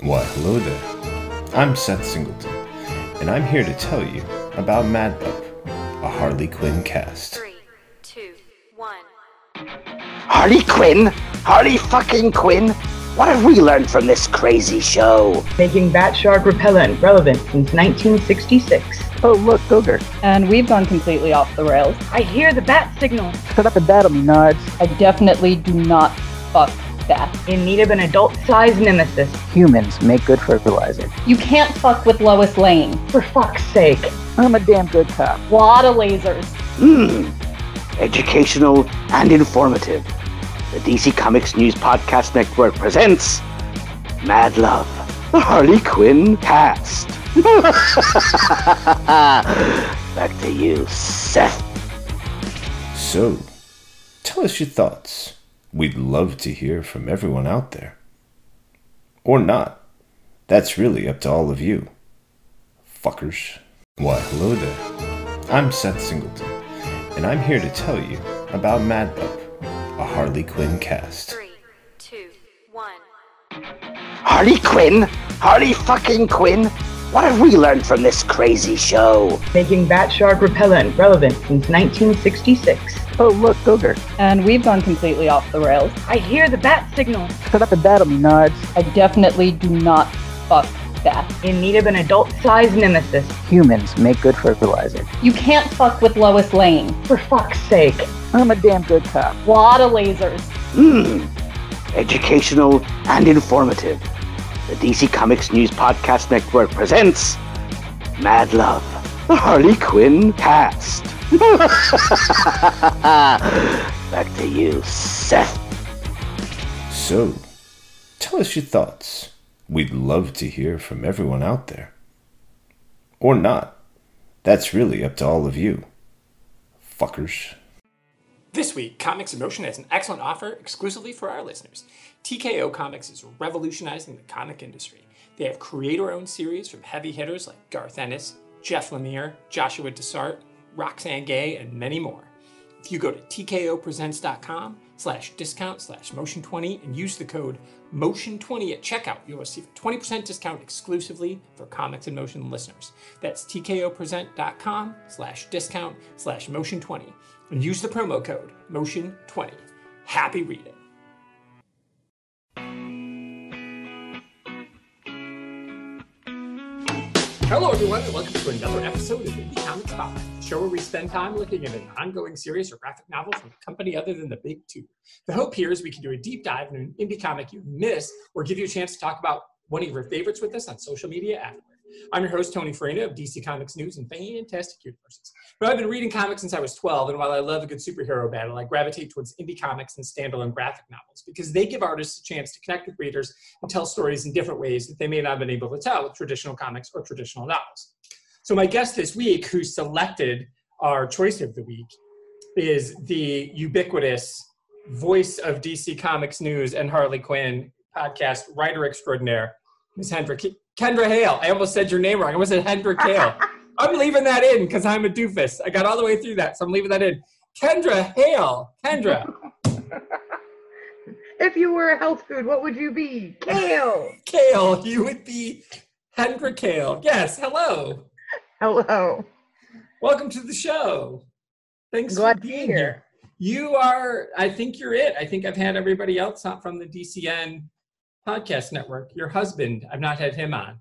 Why, hello there. I'm Seth Singleton, and I'm here to tell you about Mad Pup, a Harley Quinn cast. Three, two, one. Harley Quinn? Harley fucking Quinn? What have we learned from this crazy show? making bat shark repellent relevant since 1966. Oh, look, Googer. and we've gone completely off the rails. I hear the bat signal. Put up a battle, me nards. I definitely do not fuck that. In need of an adult-sized nemesis. Humans make good fertilizer. You can't fuck with Lois Lane. For fuck's sake. I'm a damn good cop. Lot of lasers. Mmm. Educational and informative. The DC Comics News Podcast Network presents Mad Love, the Harley Quinn cast. Back to you, Seth. So, tell us your thoughts. We'd love to hear from everyone out there. Or not. That's really up to all of you. Fuckers. Why, hello there. I'm Seth Singleton, and I'm here to tell you about Mad Pup, a Harley Quinn cast. Three, two, one. Harley Quinn? Harley fucking Quinn? What have we learned from this crazy show? Making bat shark repellent relevant since 1966. Oh, look, Googer. And we've gone completely off the rails. I hear the bat signal. Shut up a battle, me nards. I definitely do not fuck that. In need of an adult-sized nemesis. Humans make good fertilizer. You can't fuck with Lois Lane. For fuck's sake. I'm a damn good cop. Lot of lasers. Mmm. Educational and informative. The DC Comics News Podcast Network presents Mad Love, the Harley Quinn cast. Back to you, Seth. So, tell us your thoughts. We'd love to hear from everyone out there. Or not. That's really up to all of you. Fuckers. This week, Comics in Motion has an excellent offer exclusively for our listeners. TKO Comics is revolutionizing the comic industry. They have creator-owned series from heavy hitters like Garth Ennis, Jeff Lemire, Joshua Dysart, Roxane Gay, and many more. If you go to tkopresents.com slash discount slash motion20 and use the code motion20 at checkout, you'll receive a 20% discount exclusively for Comics in Motion listeners. That's tkopresent.com slash discount slash motion20 and use the promo code motion20. Happy reading. Hello, everyone, and welcome to another episode of Indie Comics Spotlight, the show where we spend time looking at an ongoing series or graphic novel from a company other than the big two. The hope here is we can do a deep dive in an indie comic you missed or give you a chance to talk about one of your favorites with us on social media afterward. I'm your host, Tony Farina of DC Comics News and Fantastic Universes. But I've been reading comics since I was 12, and while I love a good superhero battle, I gravitate towards indie comics and standalone graphic novels because they give artists a chance to connect with readers and tell stories in different ways that they may not have been able to tell with traditional comics or traditional novels. So my guest this week, who selected our choice of the week, is the ubiquitous voice of DC Comics News and Harley Quinn podcast writer extraordinaire, Ms. Hendra Kendra Hale. I almost said your name wrong. I almost said Hendra Hale. I'm leaving that in because I'm a doofus. I got all the way through that, so I'm leaving that in. Kendra Hale. Kendra. If you were a health food, what would you be? Kale. Kale. You would be Hendra Kale. Yes. Hello. Hello. Welcome to the show. Thanks Glad for to be being here. here. You are, I think you're it. I think I've had everybody else from the DCN podcast network. Your husband, I've not had him on.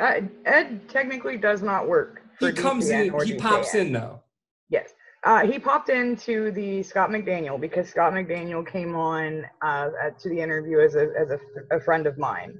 Uh, Ed technically does not work. He comes DCN in, he DCN. pops in though. Yes. Uh, he popped into the Scott McDaniel because Scott McDaniel came on uh, at- to the interview as a as a, a friend of mine,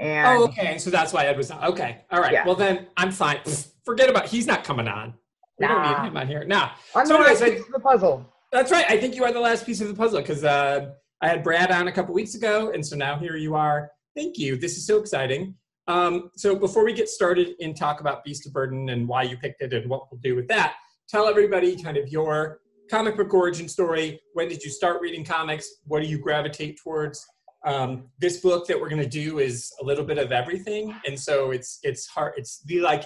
and Oh, okay. So that's why Ed was on. Okay. All right. Yeah. Well, then I'm fine. Forget about. He's not coming on. We don't need him on here. Now, I'm so the last I- piece of the puzzle. that's right. I think you are the last piece of the puzzle because uh, I had Brad on a couple weeks ago, and so now here you are. Thank you. This is so exciting. Um, so before we get started and talk about Beast of Burden and why you picked it and what we'll do with that, tell everybody kind of your comic book origin story. When did you start reading comics? What do you gravitate towards? Um, this book that we're going to do is a little bit of everything, and so it's it's hard. It's the like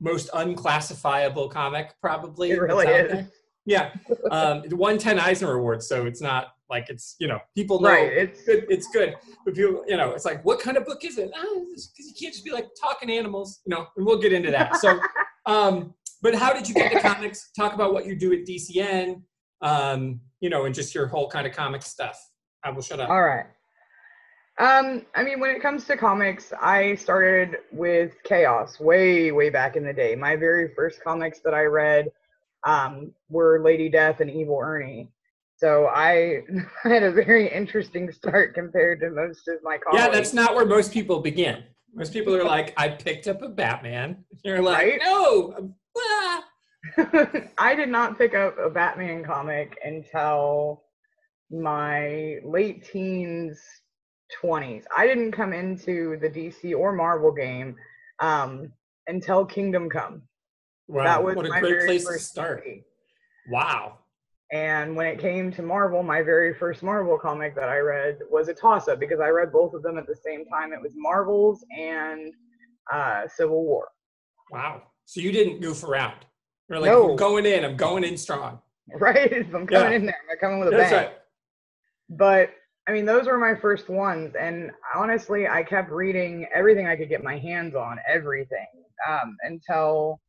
most unclassifiable comic probably. It really is. there. Yeah, um, it won ten Eisner Awards, so it's not like it's you know people know Right. It's good. It's good, but people, you know, it's like, what kind of book is it? Because you can't just be like talking animals, you know. And we'll get into that. So, um, but how did you get to comics? Talk about what you do at DCN, um, you know, and just your whole kind of comic stuff. I will shut up. All right. Um, I mean, when it comes to comics, I started with Chaos way, way back in the day. My very first comics that I read um, were Lady Death and Evil Ernie. So I had a very interesting start compared to most of my colleagues. Yeah, that's not where most people begin. Most people are like, I picked up a Batman. You're like, Right? no. ah." I did not pick up a Batman comic until my late teens, 20s. I didn't come into the DC or Marvel game um, until Kingdom Come. Wow, that was what a my great very place to first start. movie. Wow. And when it came to Marvel, my very first Marvel comic that I read was a toss up because I read both of them at the same time. It was Marvels and uh, Civil War. Wow. So you didn't goof around. You're like, No. I'm going in. I'm going in strong. Right? I'm coming Yeah. in there. I'm coming with a That's bang. right. but I mean, those were my first ones, and honestly, I kept reading everything I could get my hands on, everything, um, until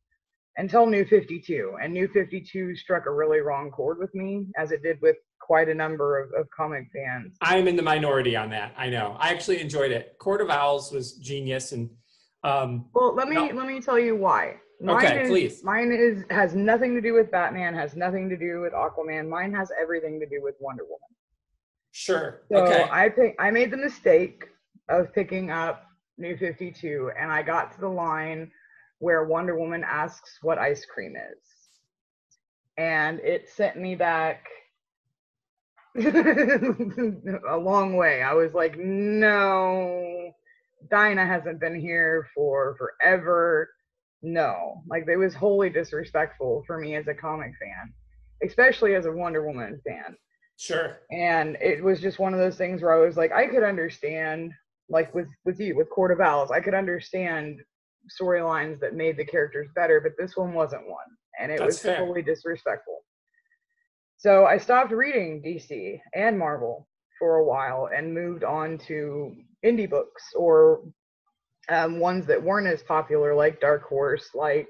until New Fifty Two, and New Fifty Two struck a really wrong chord with me, as it did with quite a number of, of comic fans. I'm in the minority on that. I know. I actually enjoyed it. Court of Owls was genius, and um, Well, let me No. let me tell you why. Mine Okay, is, please. Mine is has nothing to do with Batman, has nothing to do with Aquaman. Mine has everything to do with Wonder Woman. sure. So okay. I pick, I made the mistake of picking up New 52 and I got to the line where Wonder Woman asks what ice cream is. And it sent me back a long way. I was like, no, Diana hasn't been here for forever. No, like it was wholly disrespectful for me as a comic fan, especially as a Wonder Woman fan sure. and it was just one of those things where I was like, I could understand, like with with you with Court of Owls, I could understand storylines that made the characters better, but this one wasn't one, and it That's was fair. totally disrespectful. So I stopped reading DC and Marvel for a while and moved on to indie books or um, ones that weren't as popular, like Dark Horse, like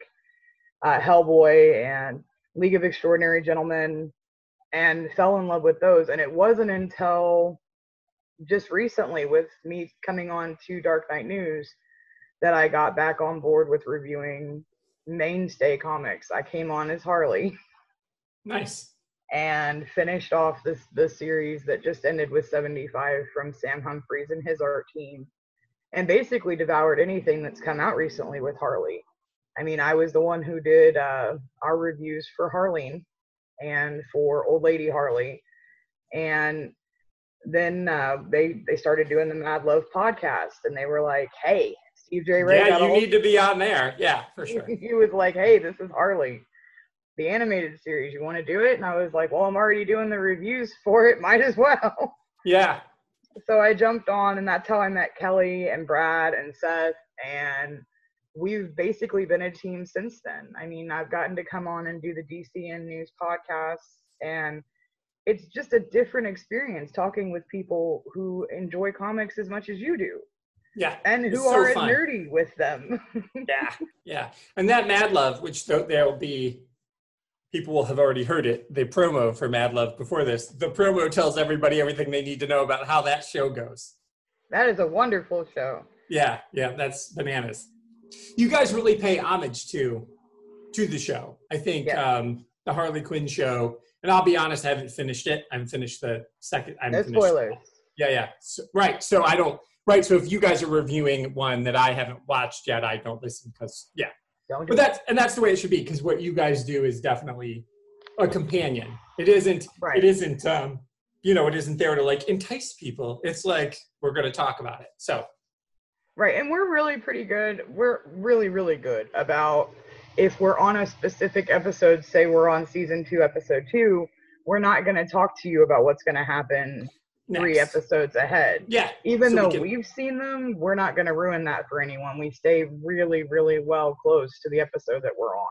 uh, Hellboy and League of Extraordinary Gentlemen, and fell in love with those. And it wasn't until just recently, with me coming on to Dark Knight News, that I got back on board with reviewing mainstay comics. I came on as Harley Nice. and finished off this the series that just ended with 75 from Sam Humphries and his art team, and basically devoured anything that's come out recently with Harley. I mean, I was the one who did uh, our reviews for Harleen and for Old Lady Harley, and then uh, they they started doing the Mad Love podcast, and they were like, "Hey, Steve J. Ray yeah, you need to be on there. Yeah, for sure. he was like, "Hey, this is Harley, the animated series. You want to do it?" And I was like, "Well, I'm already doing the reviews for it. Might as well." Yeah. so I jumped on, and that's how I met Kelly and Brad and Seth, and we've basically been a team since then. I mean, I've gotten to come on and do the DCN News podcasts, and it's just a different experience talking with people who enjoy comics as much as you do, Yeah. and who so are fun. nerdy with them. Yeah. Yeah. And that Mad Love, which th- there will be, people will have already heard it, the promo for Mad Love before this. The promo tells everybody everything they need to know about how that show goes. that is a wonderful show. Yeah. Yeah. That's bananas. You guys really pay homage to to the show. I think Yeah. um, the Harley Quinn show, and I'll be honest, I haven't finished it. I haven't finished the second. I No haven't spoilers. Yeah, yeah. So, right. So I don't. Right. So if you guys are reviewing one that I haven't watched yet, I don't listen because yeah. Don't But that's and that's the way it should be because what you guys do is definitely a companion. It isn't. Right. It isn't. Um, you know, it isn't there to like entice people. It's like we're going to talk about it. So Right, and we're really pretty good. We're really, really good about if we're on a specific episode, say we're on season two, episode two, we're not going to talk to you about what's going to happen three episodes ahead. Yeah. Even so we though can- we've seen them, we're not going to ruin that for anyone. We stay really, really well close to the episode that we're on.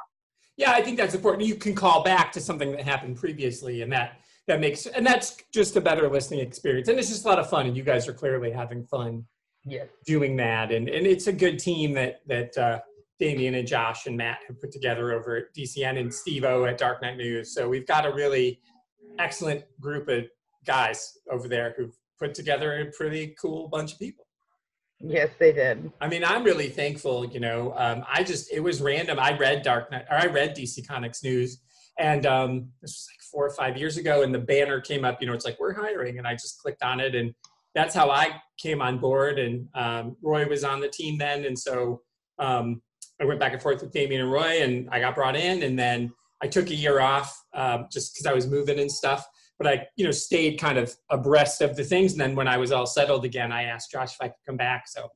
Yeah, I think that's important. You can call back to something that happened previously, and that that makes and that's just a better listening experience. And it's just a lot of fun, and you guys are clearly having fun Yes. doing that. And and it's a good team that that uh, Damien and Josh and Matt have put together over at DCN and Steve O at Dark Knight News. So we've got a really excellent group of guys over there who've put together a pretty cool bunch of people. Yes, they did. I mean, I'm really thankful. You know, um, I just it was random. I read Dark Knight or I read DC Comics News, and um, this was like four or five years ago, and the banner came up. You know, it's like we're hiring, and I just clicked on it, and that's how I came on board. And um, Roy was on the team then, and so um, I went back and forth with Damien and Roy, and I got brought in, and then I took a year off um, just because I was moving and stuff. But I, you know, stayed kind of abreast of the things. And then when I was all settled again, I asked Josh if I could come back. So,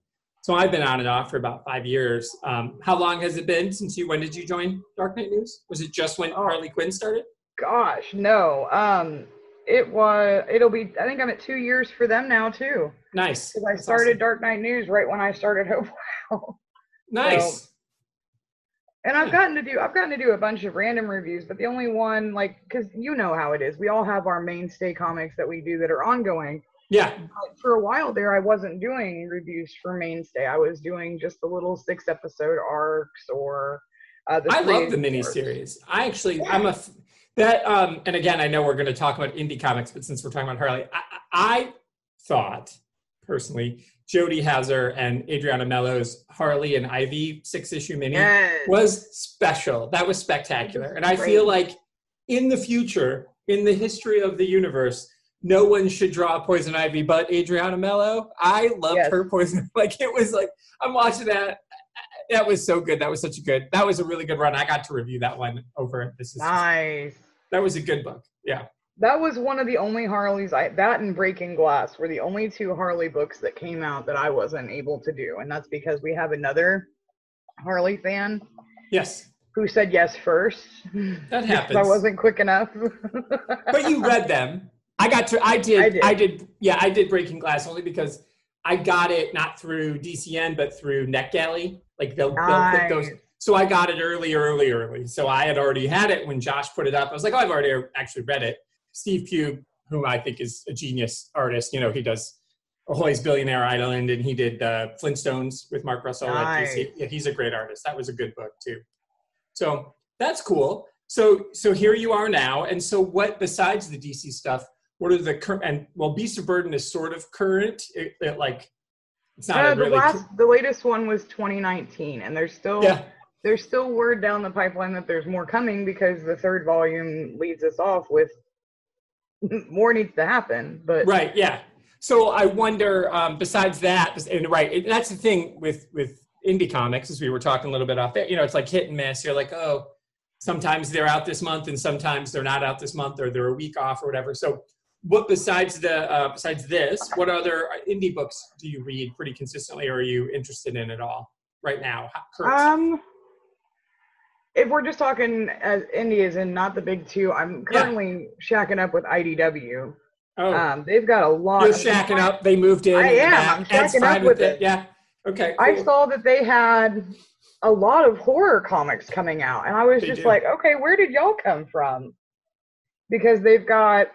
so I've been on and off for about five years. Um, how long has it been since you? When did you join Dark Knight News? Was it just when Oh. Harley Quinn started? Gosh, no. Um, it was. It'll be. I think I'm at two years for them now too. Nice. Because I That's started awesome. Dark Knight News right when I started Hopewell. Nice. And I've gotten to do I've gotten to do a bunch of random reviews, but the only one like because you know how it is, we all have our mainstay comics that we do that are ongoing. yeah. But for a while there, I wasn't doing reviews for mainstay. I was doing just the little six episode arcs or uh, the I love the miniseries. I actually, I'm a f- that. Um, and again, I know we're going to talk about indie comics, but since we're talking about Harley, I, I thought personally, Jody Houser and Adriana Melo's Harley and Ivy six issue mini Yes. was special. That was spectacular, and I Great. feel like in the future, in the history of the universe. No one should draw Poison Ivy but Adriana Melo. I loved Yes. her Poison. Like it was like I'm watching that that was so good. That was such a good. That was a really good run. I got to review that one over. This is nice. that was a good book. Yeah. That was one of the only Harleys I that and Breaking Glass were the only two Harley books that came out that I wasn't able to do, and that's because we have another Harley fan Yes, who said yes first. that happens. I wasn't quick enough. but you read them. I got to. I did, I did. I did. Yeah, I did Breaking Glass only because I got it not through DCN but through NetGalley. Like they'll, they'll put those. So I got it early, early, early. So I had already had it when Josh put it up. I was like, oh, I've already actually read it. Steve Pugh, who I think is a genius artist, you know, he does Ahoy's Billionaire Island and he did uh, Flintstones with Mark Russell. Nice. Yeah, he's a great artist. That was a good book too. So that's cool. So so here you are now. And so what besides the DC stuff? What are the current and well, Beast of Burden is sort of current. It, it like it's not Uh, the really last, the latest one was 2019, and there's still yeah. there's still word down the pipeline that there's more coming because the third volume leads us off with more needs to happen. But Right. Yeah. So I wonder. Um, besides that, and right, and that's the thing with with indie comics, as we were talking a little bit off there. You know, it's like hit and miss. You're like, oh, sometimes they're out this month, and sometimes they're not out this month, or they're a week off, or whatever. So, what besides the uh, besides this, what other indie books do you read pretty consistently, or are you interested in at all right now? How- current? Um, if we're just talking as indies and not the big two, I'm Yeah. currently shacking up with IDW. oh, Um, they've got a lot. you're of- shacking up. They moved in. I am. I'm shacking up with it. Yeah. Okay. I saw that they had a lot of horror comics coming out, and I was They just do. like, okay, where did y'all come from? Because they've got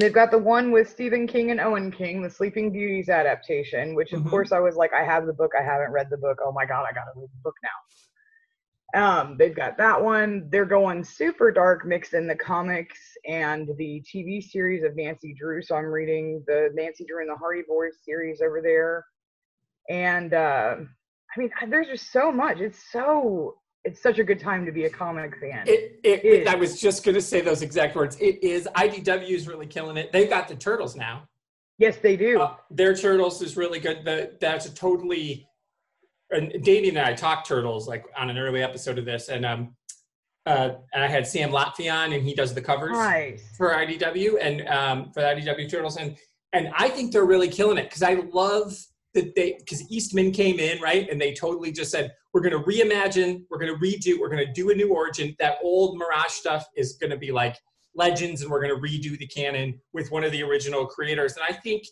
they've got the one with Stephen King and Owen King, the Sleeping Beauties adaptation, which of Mhm. course I was like, I have the book, I haven't read the book. Oh my god, I gotta read the book now. Um, they've got that one. They're going super dark, mixed in the comics and the TV series of Nancy Drew. So I'm reading the Nancy Drew and the Hardy Boys series over there. And uh, I mean, there's just so much. It's so it's such a good time to be a comic fan. It, it, is. I was just going to say those exact words. It is. IDW is really killing it. They've got the turtles now. yes, they do. Uh, their turtles is really good. The, that's a totally. And Damien and I talked turtles like on an early episode of this, and um, uh, and I had Sam Latvian, and he does the covers nice. for IDW and um, for the IDW Turtles, and and I think they're really killing it because I love that they because Eastman came in right and they totally just said we're going to reimagine, we're going to redo, we're going to do a new origin. That old Mirage stuff is going to be like legends, and we're going to redo the canon with one of the original creators, and I think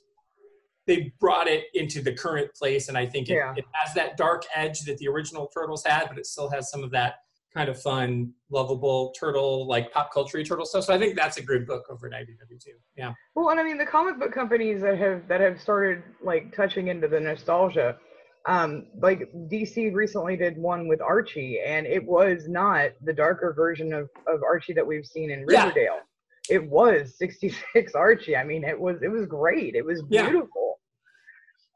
they brought it into the current place, and I think it, Yeah. it has that dark edge that the original Turtles had, but it still has some of that kind of fun, lovable turtle, like pop culture turtle stuff. So I think that's a good book over at IDW too. Yeah. Well, and I mean the comic book companies that have that have started like touching into the nostalgia, um, like DC recently did one with Archie, and it was not the darker version of of Archie that we've seen in Yeah. Riverdale. It was 66 Archie. I mean, it was it was great. It was Yeah.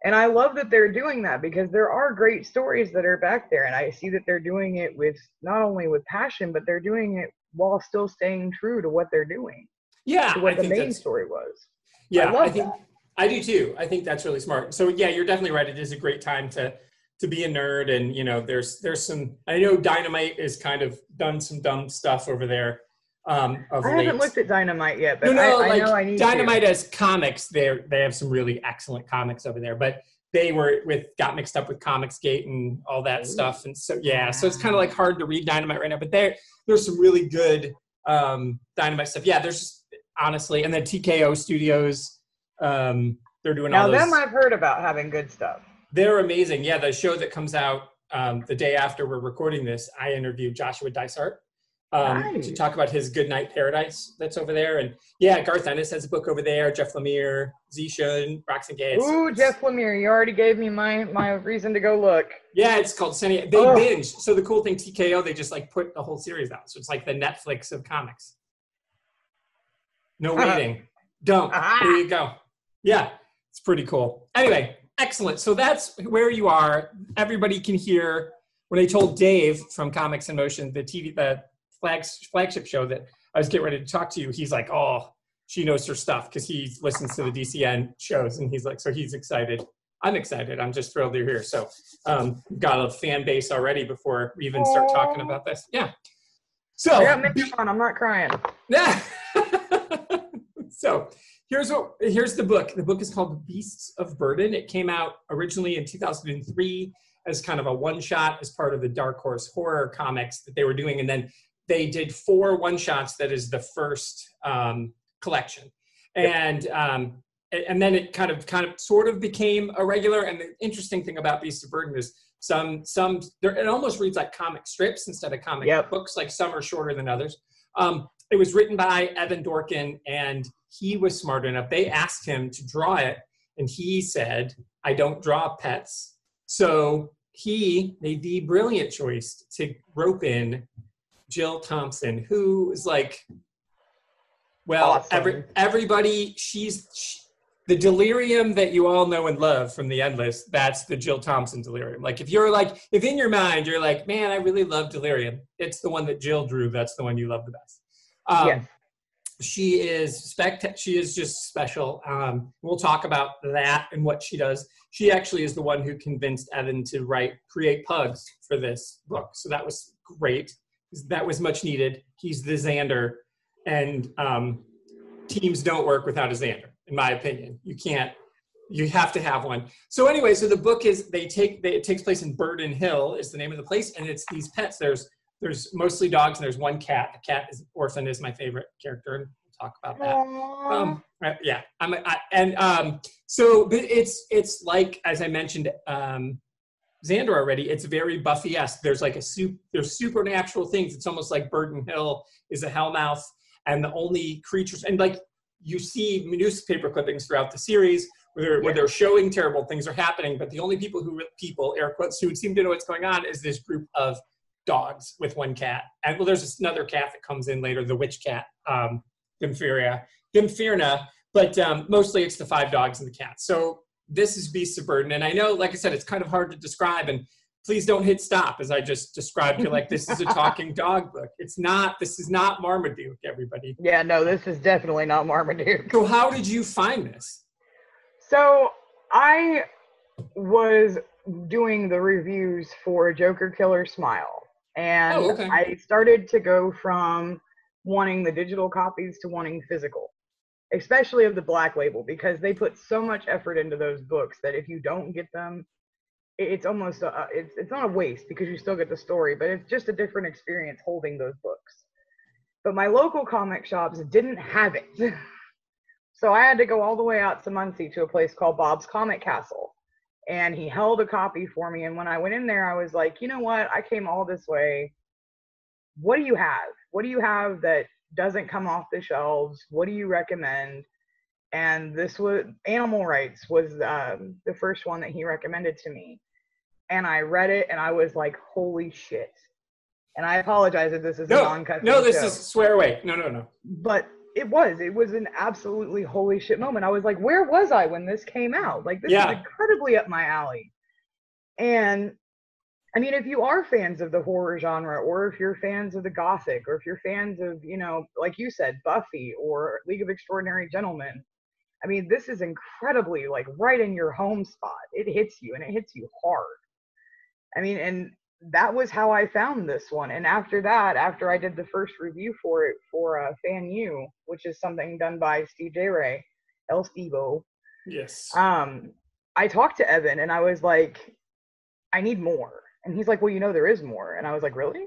And I love that they're doing that because there are great stories that are back there, and I see that they're doing it with not only with passion, but they're doing it while still staying true to what they're doing, Yeah. to I what the think main story was. Yeah, I love think that. I do too. I think that's really smart. So yeah, you're definitely right. It is a great time to to be a nerd, and you know, there's there's some. I know Dynamite is kind of done some dumb stuff over there. Um, of I late. haven't looked at Dynamite yet, but no, no, I, I know I need Dynamite to. as comics. They they have some really excellent comics over there, but they were with got mixed up with Comicsgate and all that stuff, and so yeah, so it's kind of like hard to read Dynamite right now. But there there's some really good um, Dynamite stuff. Yeah, there's just, honestly, and then TKO Studios. Um, they're doing Now all those. them I've heard about having good stuff. They're amazing. Yeah, the show that comes out um, the day after we're recording this, I interviewed Joshua Dysart um, to talk about his Good Night Paradise that's over there. And yeah, Garth Ennis has a book over there. Jeff Lemire, Zisha, and Roxane Gay. Ooh, Jeff Lemire, you already gave me my my reason to go look. Yeah, it's called Sunny. They Oh. binge. So the cool thing, TKO, they just like put the whole series out. So it's like the Netflix of comics. No Uh-huh. waiting. Don't. Ah. There you go. Yeah, it's pretty cool. Anyway, excellent. So that's where you are. Everybody can hear when I told Dave from Comics in Motion, the TV, the flags, flagship show that I was getting ready to talk to you. He's like, oh, she knows her stuff because he listens to the DCN shows, and he's like, so he's excited. I'm excited. I'm just thrilled you're here. So, um, got a fan base already before we even start talking about this. Yeah. So, I got makeup on. I'm not crying. yeah. so here's what here's the book. The book is called Beasts of Burden. It came out originally in 2003 as kind of a one shot as part of the Dark Horse horror comics that they were doing, and then they did four one shots. That is the first um, collection, and um, and then it kind of kind of sort of became a regular. And the interesting thing about Beasts of Burden is some some there, it almost reads like comic strips instead of comic Yep. books. Like some are shorter than others. Um, it was written by Evan Dorkin, and he was smart enough. They asked him to draw it, and he said, "I don't draw pets." So he made the brilliant choice to rope in Jill Thompson, who is like, well, Awesome. every, everybody, she's she, the delirium that you all know and love from the endless. That's the Jill Thompson delirium. Like if you're like, if in your mind you're like, man, I really love delirium. It's the one that Jill drew. That's the one you love the best. Um, Yes. She is spect. She is just special. Um, we'll talk about that and what she does. She actually is the one who convinced Evan to write, create pugs for this book. So that was great. That was much needed. He's the Xander, and um, teams don't work without a Xander, in my opinion. You can't. You have to have one. So anyway, so the book is they take they, it takes place in Burden Hill is the name of the place, and it's these pets. There's there's mostly dogs and there's one cat. The cat is Orphan is my favorite character, and we'll talk about that. Um, right, yeah, I'm, I, and um, so but it's it's like as I mentioned, um, Xander already. It's very Buffy-esque. There's like a soup. There's supernatural things. It's almost like Burden Hill is a hellmouth, and the only creatures and like you see newspaper clippings throughout the series where they're, where they're showing terrible things are happening, but the only people who people air quotes who seem to know what's going on is this group of dogs with one cat. And well, there's this another cat that comes in later, the witch cat, um, Dimphria, Dimphirna, but um, mostly it's the five dogs and the cat. So this is Beasts of Burden. And I know, like I said, it's kind of hard to describe. And please don't hit stop as I just described you like this is a talking dog book. It's not, this is not Marmaduke, everybody. Yeah, no, this is definitely not Marmaduke. So how did you find this? So I was doing the reviews for Joker Killer Smile, and Oh, okay. I started to go from wanting the digital copies to wanting physical, especially of the Black Label, because they put so much effort into those books that if you don't get them, it's almost a, it's it's not a waste because you still get the story, but it's just a different experience holding those books. But my local comic shops didn't have it. So I had to go all the way out to Muncie to a place called Bob's Comic Castle. And he held a copy for me. And when I went in there, I was like, you know what? I came all this way what do you have? What do you have that doesn't come off the shelves? What do you recommend? And this was Animal Rights was um, the first one that he recommended to me. And I read it and I was like, holy shit. And I apologize if this is a No, non-cussing no, this show is swear away. No, no, no. but it was it was an absolutely holy shit moment i was like where was i when this came out like this Yeah. is incredibly up my alley and i mean if you are fans of the horror genre or if you're fans of the gothic or if you're fans of you know like you said buffy or league of extraordinary gentlemen i mean this is incredibly like right in your home spot it hits you and it hits you hard i mean and that was how I found this one. And after that, after I did the first review for it for uh, Fan U, which is something done by Steve J. Ray, El Stevo, Yes. um, I talked to Evan and I was like, I need more. And he's like, Well, you know, there is more. And I was like, Really?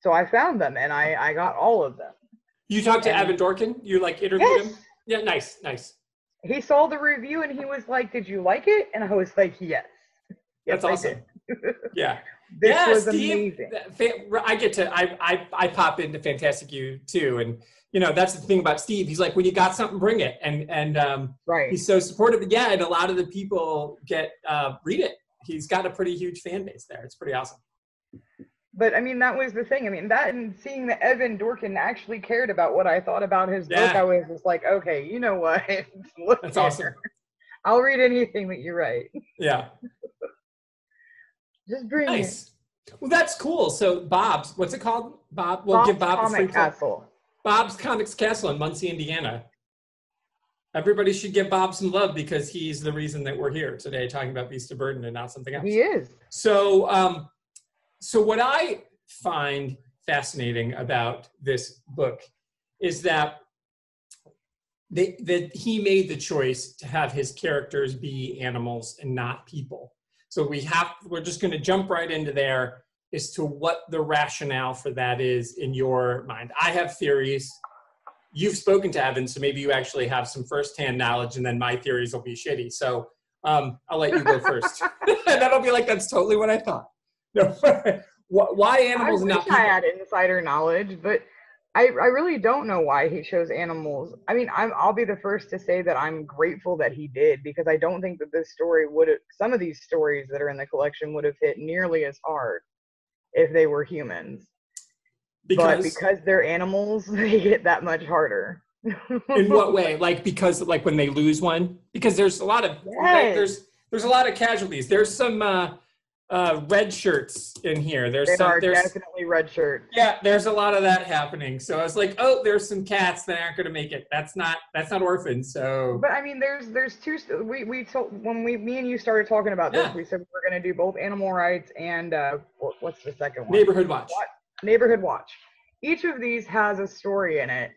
So I found them and I, I got all of them. you talked to and- Evan Dorkin? You like interviewed Yes. him? Yeah, nice, nice. He saw the review and he was like, Did you like it? And I was like, Yes. Yes, That's awesome. did." Yeah. This yeah, was Steve, amazing. I get to I, I I pop into Fantastic You too, and you know that's the thing about Steve. He's like, when you got something, bring it, and and um, Right. he's so supportive. Yeah, and a lot of the people get uh, read it. He's got a pretty huge fan base there. It's pretty awesome. but I mean, that was the thing. I mean, that and seeing that Evan Dorkin actually cared about what I thought about his book, I was just like, okay, you know what? Look That's awesome. I'll read anything that you write. Yeah, Just bring nice. Well, that's cool. So Bob's, what's it called? Bob. it. We'll give Bob's Bob a free Comic plug. Castle. Bob's Comics Castle in Muncie, Indiana. Everybody should give Bob some love because he's the reason that we're here today talking about Beast of Burden and not something else. He is. So, um, so what I find fascinating about this book is that they, that he made the choice to have his characters be animals and not people. So we have we're just going to jump right into there as to what the rationale for that is in your mind. I have theories. You've spoken to Evan, so maybe you actually have some firsthand knowledge, and then my theories will be shitty. So um, I'll let you go first. and that'll be like that's totally what I thought. No, why animals wish not people? I had insider knowledge, but I, I really don't know why he chose animals. I mean, I'm, I'll be the first to say that I'm grateful that he did because I don't think that this story would have, some of these stories that are in the collection would have hit nearly as hard if they were humans. But because because they're animals, they get that much harder. in what way? Like because like when they lose one? Because there's a lot of Yes. there's there's a lot of casualties. There's some uh, uh, red shirts in here. There's They some are there's definitely red shirts. yeah, there's a lot of that happening. So I was like, oh, there's some cats that aren't going to make it. That's not that's not orphans. So But I mean, there's there's two. We we told when we me and you started talking about this, Yeah. we said we're going to do both animal rights and uh, what's the second one? neighborhood watch. Neighborhood Watch. Each of these has a story in it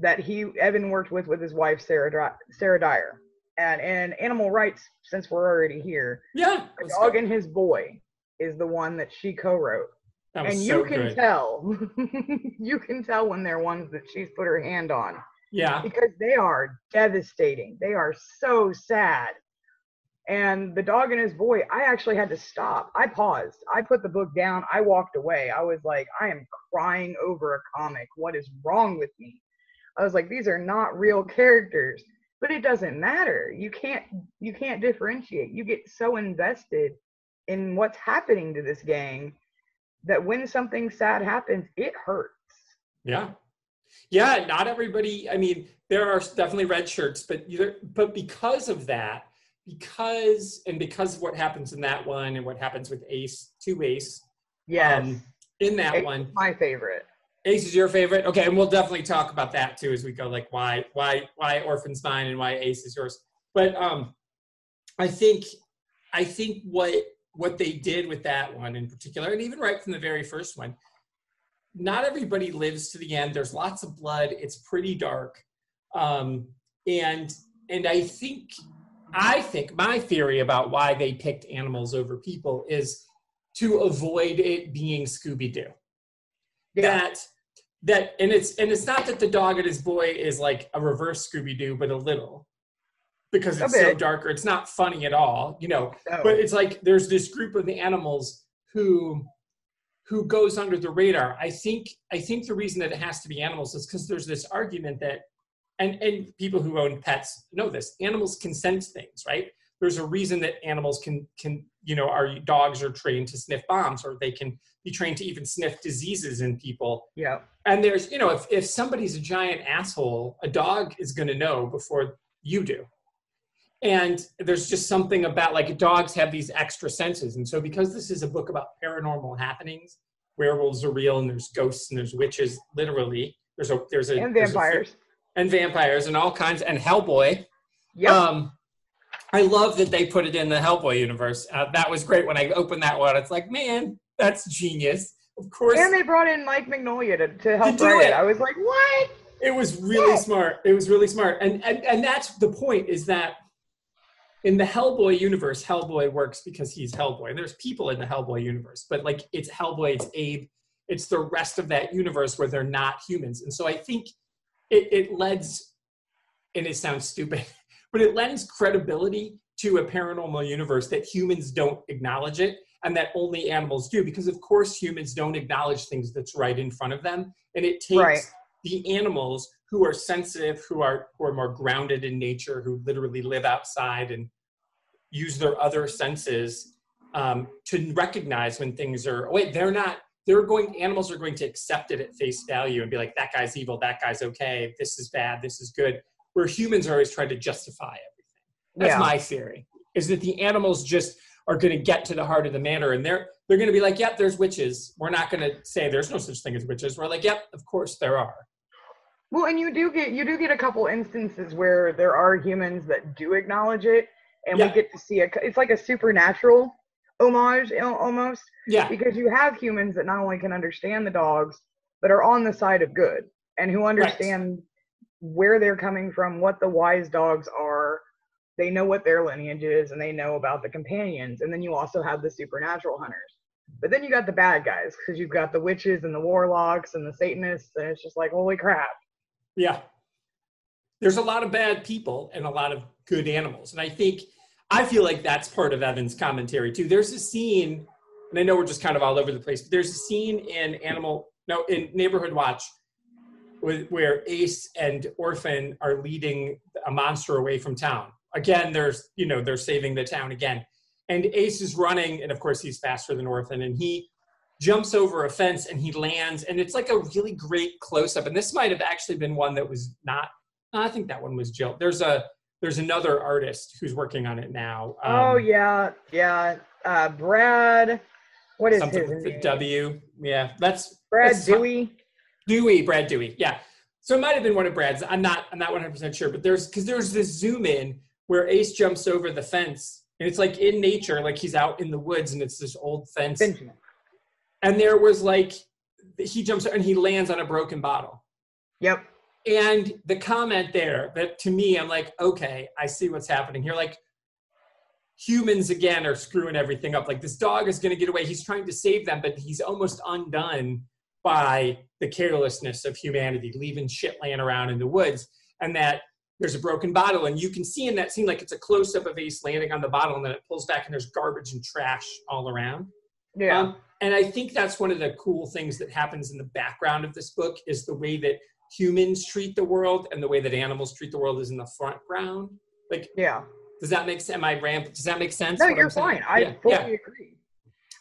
that he Evan worked with with his wife Sarah Sarah Dyer. And in Animal Rights, since we're already here, Yeah, the dog and his boy is the one that she co-wrote. that was And so you can good. tell, you can tell when they're ones that she's put her hand on Yeah, because they are devastating. They are so sad. And the dog and his boy, I actually had to stop. I paused. I put the book down. I walked away. I was like, I am crying over a comic. What is wrong with me? I was like, these are not real characters. But it doesn't matter. You can't you can't differentiate. You get so invested in what's happening to this gang that when something sad happens, it hurts. yeah, yeah. Not everybody. I mean, there are definitely red shirts, but but because of that, because and because of what happens in that one and what happens with Ace, two Ace, Yes. um, in that It's one. my favorite. Ace is your favorite. Okay, and we'll definitely talk about that too as we go. Like why why why Orphan's mine and why Ace is yours. But um, I think I think what what they did with that one in particular, and even right from the very first one, not everybody lives to the end. There's lots of blood. It's pretty dark, um, and and I think I think my theory about why they picked animals over people is to avoid it being Scooby Doo Yeah. that that and it's and it's not that the dog and his boy is like a reverse Scooby Doo, but a little because it's so darker. It's not funny at all, you know. No. But it's like there's this group of the animals who who goes under the radar. I think I think the reason that it has to be animals is because there's this argument that and and people who own pets know this. Animals can sense things right? There's a reason that animals can can you know our dogs are trained to sniff bombs or they can be trained to even sniff diseases in people. Yeah. and there's you know if, if somebody's a giant asshole a dog is going to know before you do. And there's just something about like dogs have these extra senses. And so because this is a book about paranormal happenings werewolves are real and there's ghosts and there's witches literally there's a there's a And there's a- vampires. And vampires and all kinds and hellboy Yep. um, I love that they put it in the Hellboy universe. Uh, that was great when I opened that one. It's like, man, that's genius. Of course, and they brought in Mike Mignola to, to help do write it. it. I was like, what? it was really Yeah. smart. It was really smart, and, and and that's the point. Is that in the Hellboy universe, Hellboy works because he's Hellboy. And there's people in the Hellboy universe, but like it's Hellboy, it's Abe, it's the rest of that universe where they're not humans. And so I think it, it lends, and it sounds stupid, but it lends credibility to a paranormal universe that humans don't acknowledge it and that only animals do because of course humans don't acknowledge things that's right in front of them and it takes Right. the animals who are sensitive who are who are more grounded in nature who literally live outside and use their other senses um, to recognize when things are oh, wait they're not they're going animals are going to accept it at face value and be like that guy's evil that guy's okay this is bad this is good where humans are always trying to justify everything that's Yeah. my theory is that the animals just are going to get to the heart of the matter and they're they're going to be like yep there's witches we're not going to say there's no such thing as witches we're like yep of course there are Well, and you do get you do get a couple instances where there are humans that do acknowledge it, and Yeah. we get to see a. It's like a supernatural homage almost yeah because you have humans that not only can understand the dogs, but are on the side of good and who understand where they're coming from, what the wise dogs are. They know what their lineage is, and they know about the companions. And then you also have the supernatural hunters. But then you got the bad guys because you've got the witches and the warlocks and the Satanists, and it's just like holy crap. Yeah. There's a lot of bad people and a lot of good animals. And I think, I feel like that's part of Evan's commentary too. There's a scene, and I know we're just kind of all over the place, but there's a scene in Animal, no, in Neighborhood Watch where Ace and Orphan are leading a monster away from town. Again, there's, you know, they're saving the town again. And Ace is running, and of course he's faster than Orphan, and he jumps over a fence and he lands and it's like a really great close up and this might have actually been one that was not i think that one was jill there's a there's another artist who's working on it now oh um, yeah, yeah. Uh, Brad, what is something his with the w yeah that's Brad that's. Dewey. dewey brad dewey yeah so it might have been one of brad's i'm not i'm not 100% sure but there's because there's this zoom in where ace jumps over the fence and it's like in nature like he's out in the woods and it's this old fence Benjamin. and there was like he jumps and he lands on a broken bottle Yep. And the comment there that to me, I'm like, okay, I see what's happening here. Like humans again are screwing everything up. Like this dog is going to get away. He's trying to save them, but he's almost undone by the carelessness of humanity, leaving shit laying around in the woods. And that there's a broken bottle, and you can see in that scene like it's a close up of Ace landing on the bottle, and then it pulls back, and there's garbage and trash all around. Yeah. Um, and I think that's one of the cool things that happens in the background of this book is the way that humans treat the world and the way that animals treat the world is in the front ground. Like, yeah. does that make sense? Am I ramp? Does that make sense? No, you're I'm saying? fine. I Yeah, fully yeah. agree.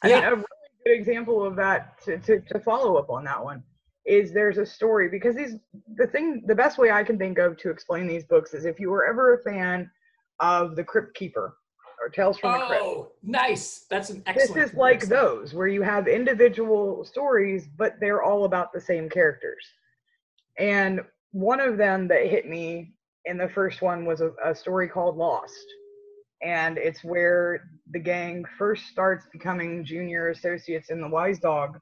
I Yeah. mean, a really good example of that to, to, to follow up on that one is there's a story because these the thing the best way I can think of to explain these books is if you were ever a fan of the Crypt Keeper or Tales from the Crypt. Oh, nice. That's an excellent. This is like those where you have individual stories, but they're all about the same characters. And one of them that hit me in the first one was a, a story called Lost. And it's where the gang first starts becoming junior associates in the Wise Dog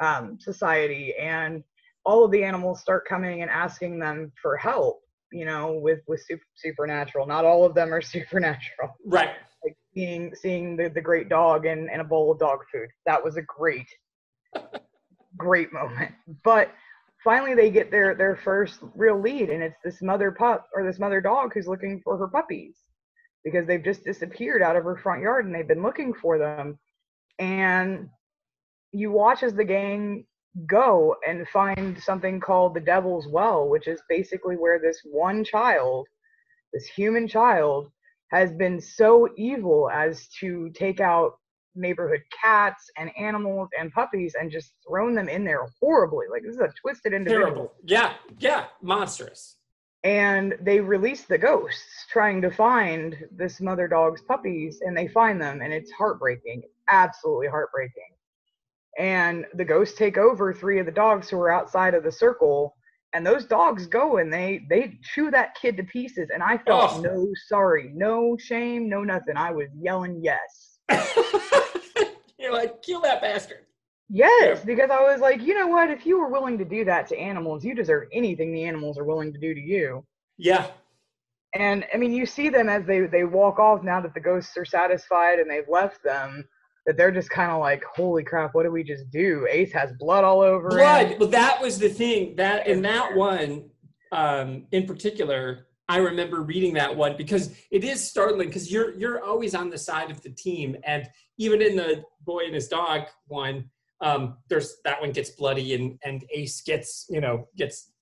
um, Society, and all of the animals start coming and asking them for help. You know, with with super, supernatural. Not all of them are supernatural Right. like seeing seeing the, the great dog and, in a bowl of dog food. That was a great, great moment. But finally they get their their first real lead and it's this mother pup or this mother dog who's looking for her puppies because they've just disappeared out of her front yard and they've been looking for them. And you watch as the gang go and find something called the Devil's Well, which is basically where this one child, this human child, has been so evil as to take out neighborhood cats and animals and puppies and just thrown them in there horribly. Like this is a twisted individual. Terrible. Yeah, yeah, monstrous. And they release the ghosts trying to find this mother dog's puppies and they find them and it's heartbreaking. Absolutely heartbreaking. And the ghosts take over three of the dogs who are outside of the circle and those dogs go and they they chew that kid to pieces and I felt Oh. no sorry, no shame, no nothing. I was yelling yes. You're like, kill that bastard. Yes, because I was like, you know what? If you were willing to do that to animals, you deserve anything the animals are willing to do to you. Yeah, And I mean, you see them as they they walk off now that the ghosts are satisfied and they've left them. That they're just kind of like, holy crap, what did we just do? Ace has blood all over blood. him. Well, that was the thing. That in that one, um, in particular, I remember reading that one because it is startling because you're you're always on the side of the team, and even in the boy and his dog one, um, there's that one gets bloody and and Ace gets you know gets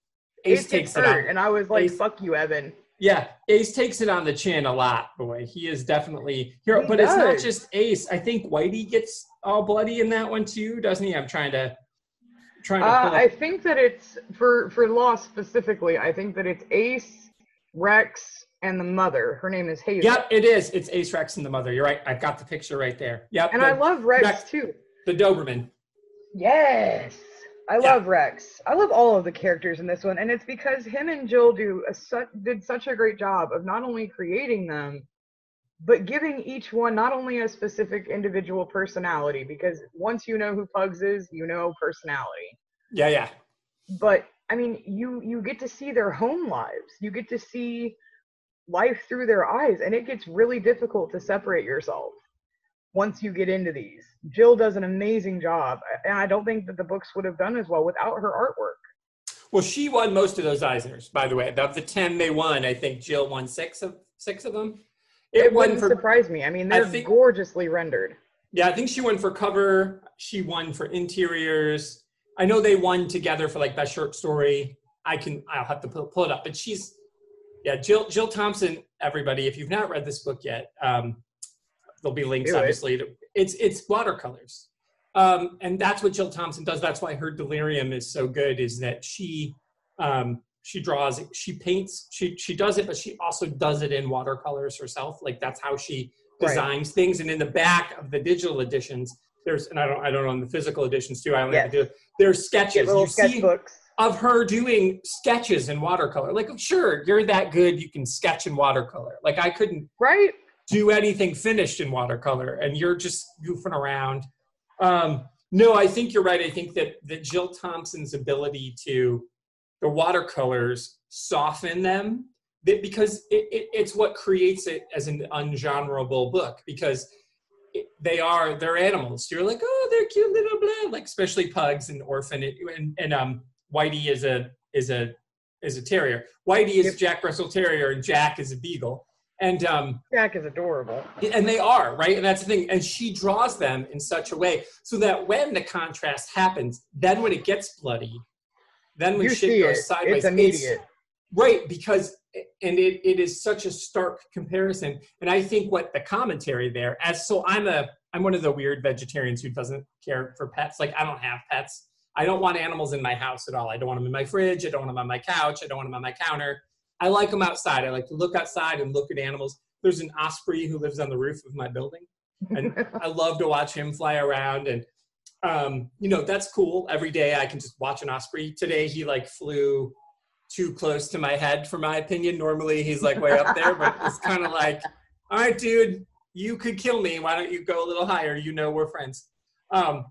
Ace, Ace takes it on. and I was like, Ace- fuck you, Evan. Yeah, Ace takes it on the chin a lot, boy. He is definitely here, He but it's not just Ace. I think Whitey gets all bloody in that one too, doesn't he? I'm trying to trying to Uh. I think that it's for for Lost specifically. I think that it's Ace, Rex, and the mother. Her name is Hazel. Yep, it is. It's Ace Rex and the mother. You're right. I've got the picture right there. Yep. And the, I love Rex Rex. too. the Doberman. Yes. I Yeah. love Rex. I love all of the characters in this one, and it's because him and Jill do a su- did such a great job of not only creating them, but giving each one not only a specific individual personality. Because once you know who Pugs is, you know personality. Yeah, yeah. But I mean, you you get to see their home lives. You get to see life through their eyes, and it gets really difficult to separate yourself once you get into these. Jill does an amazing job, and I don't think that the books would have done as well without her artwork. Well, she won most of those Eisners, by the way. Of the ten they won, I think Jill won six of six of them. It, It wouldn't for surprise me. I mean, they're think- gorgeously rendered. yeah, I think she won for cover. She won for interiors. I know they won together for like best short story. I can I'll have to pull, pull it up, but she's yeah Jill Jill Thompson. Everybody, if you've not read this book yet, um, there'll be links obviously. To, it's it's watercolors, um, and that's what Jill Thompson does. That's why her delirium is so good. Is that she um, she draws she paints, she she does it, but she also does it in watercolors herself. Like that's how she Right. designs things. And in the back of the digital editions, there's and I don't I don't own the physical editions too. I only have to do there's sketches. little You see of her doing sketches in watercolor. Like, sure, you're that good, you can sketch in watercolor. Like, I couldn't Right? do anything finished in watercolor, and you're just goofing around. Um, no, I think you're right. I think that that Jill Thompson's ability to the watercolors soften them that because it, it, it's what creates it as an ungenreable book because they are they're animals. You're like, oh, they're cute little blah, like especially pugs and orphan and, and um Whitey is a is a is a terrier. Whitey is. Jack Russell Terrier and Jack is a beagle. And um Jack is adorable. and they are right and that's the thing and she draws them in such a way so that when the contrast happens then when it gets bloody then when You shit goes it. sideways It's immediate. Right because and it, it is such a stark comparison and i think what the commentary there as so i'm a i'm one of the weird vegetarians who doesn't care for pets like i don't have pets i don't want animals in my house at all i don't want them in my fridge i don't want them on my couch i don't want them on my counter i like them outside i like to look outside and look at animals there's an osprey who lives on the roof of my building and I love to watch him fly around and um, you know that's cool. Every day I can just watch an osprey. Today he like flew too close to my head for my opinion. Normally he's like way up there, but it's kind of like, all right, dude, you could kill me. Why don't you go a little higher? You know we're friends. Um,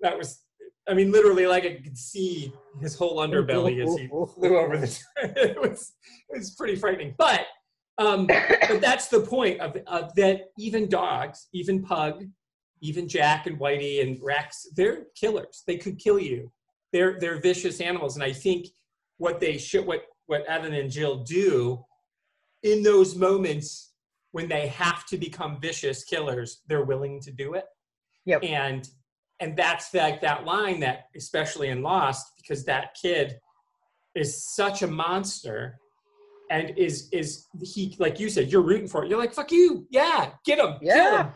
that was, I mean, literally like I could see his whole underbelly as he flew over the. it was it was pretty frightening, but um, but that's the point of, of that even dogs even pug even jack and whitey and rex they're killers they could kill you they're they're vicious animals and i think what they should what what evan and jill do in those moments when they have to become vicious killers they're willing to do it Yep. and and that's like that line that especially in lost because that kid is such a monster and is is he like you said you're rooting for it you're like fuck you yeah get him Yeah. him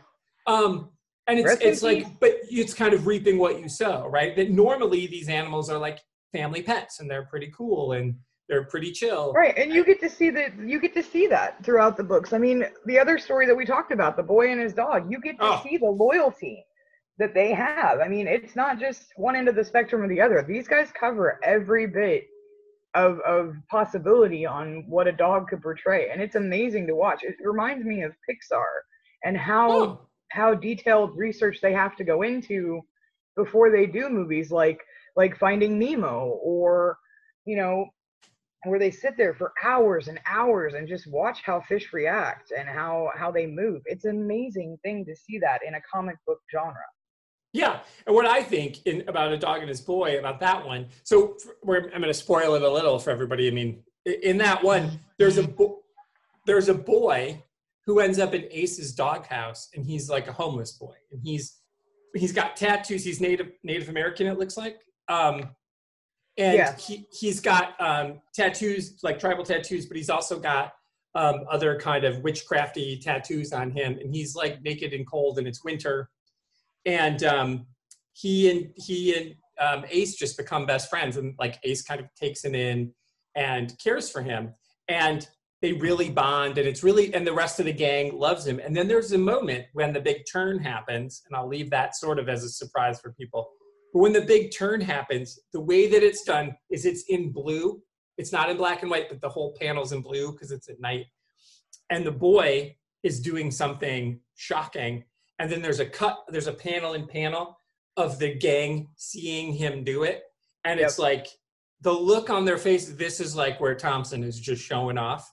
um and it's Rest it's like peace. but it's kind of reaping what you sow right that normally these animals are like family pets and they're pretty cool and they're pretty chill Right, and you get to see that you get to see that throughout the books. I mean, the other story that we talked about, the boy and his dog, you get to Oh. see the loyalty that they have. I mean, it's not just one end of the spectrum or the other. These guys cover every bit of of possibility on what a dog could portray, and it's amazing to watch. It reminds me of Pixar and how Oh, how detailed research they have to go into before they do movies like like finding nemo or you know where they sit there for hours and hours and just watch how fish react and how how they move it's an amazing thing to see that in a comic book genre Yeah, and what I think in about a dog and his boy about that one. So I'm going to spoil it a little for everybody. I mean, in that one, there's a bo- there's a boy who ends up in Ace's doghouse, and he's like a homeless boy, and he's he's got tattoos. He's Native Native American, it looks like. Um, and Yeah. he he's got um, tattoos like tribal tattoos, but he's also got um, other kind of witchcrafty tattoos on him, and he's like naked and cold, and it's winter and um, he and he and um, Ace just become best friends, and like Ace kind of takes him in and cares for him, and they really bond, and it's really and the rest of the gang loves him. And then there's a moment when the big turn happens, and I'll leave that sort of as a surprise for people. But when the big turn happens, the way that it's done is it's in blue. It's not in black and white, but the whole panel's in blue because it's at night. And the boy is doing something shocking. And then there's a cut there's a panel in panel of the gang seeing him do it. And it's like the look on their face this is like where thompson is just showing off.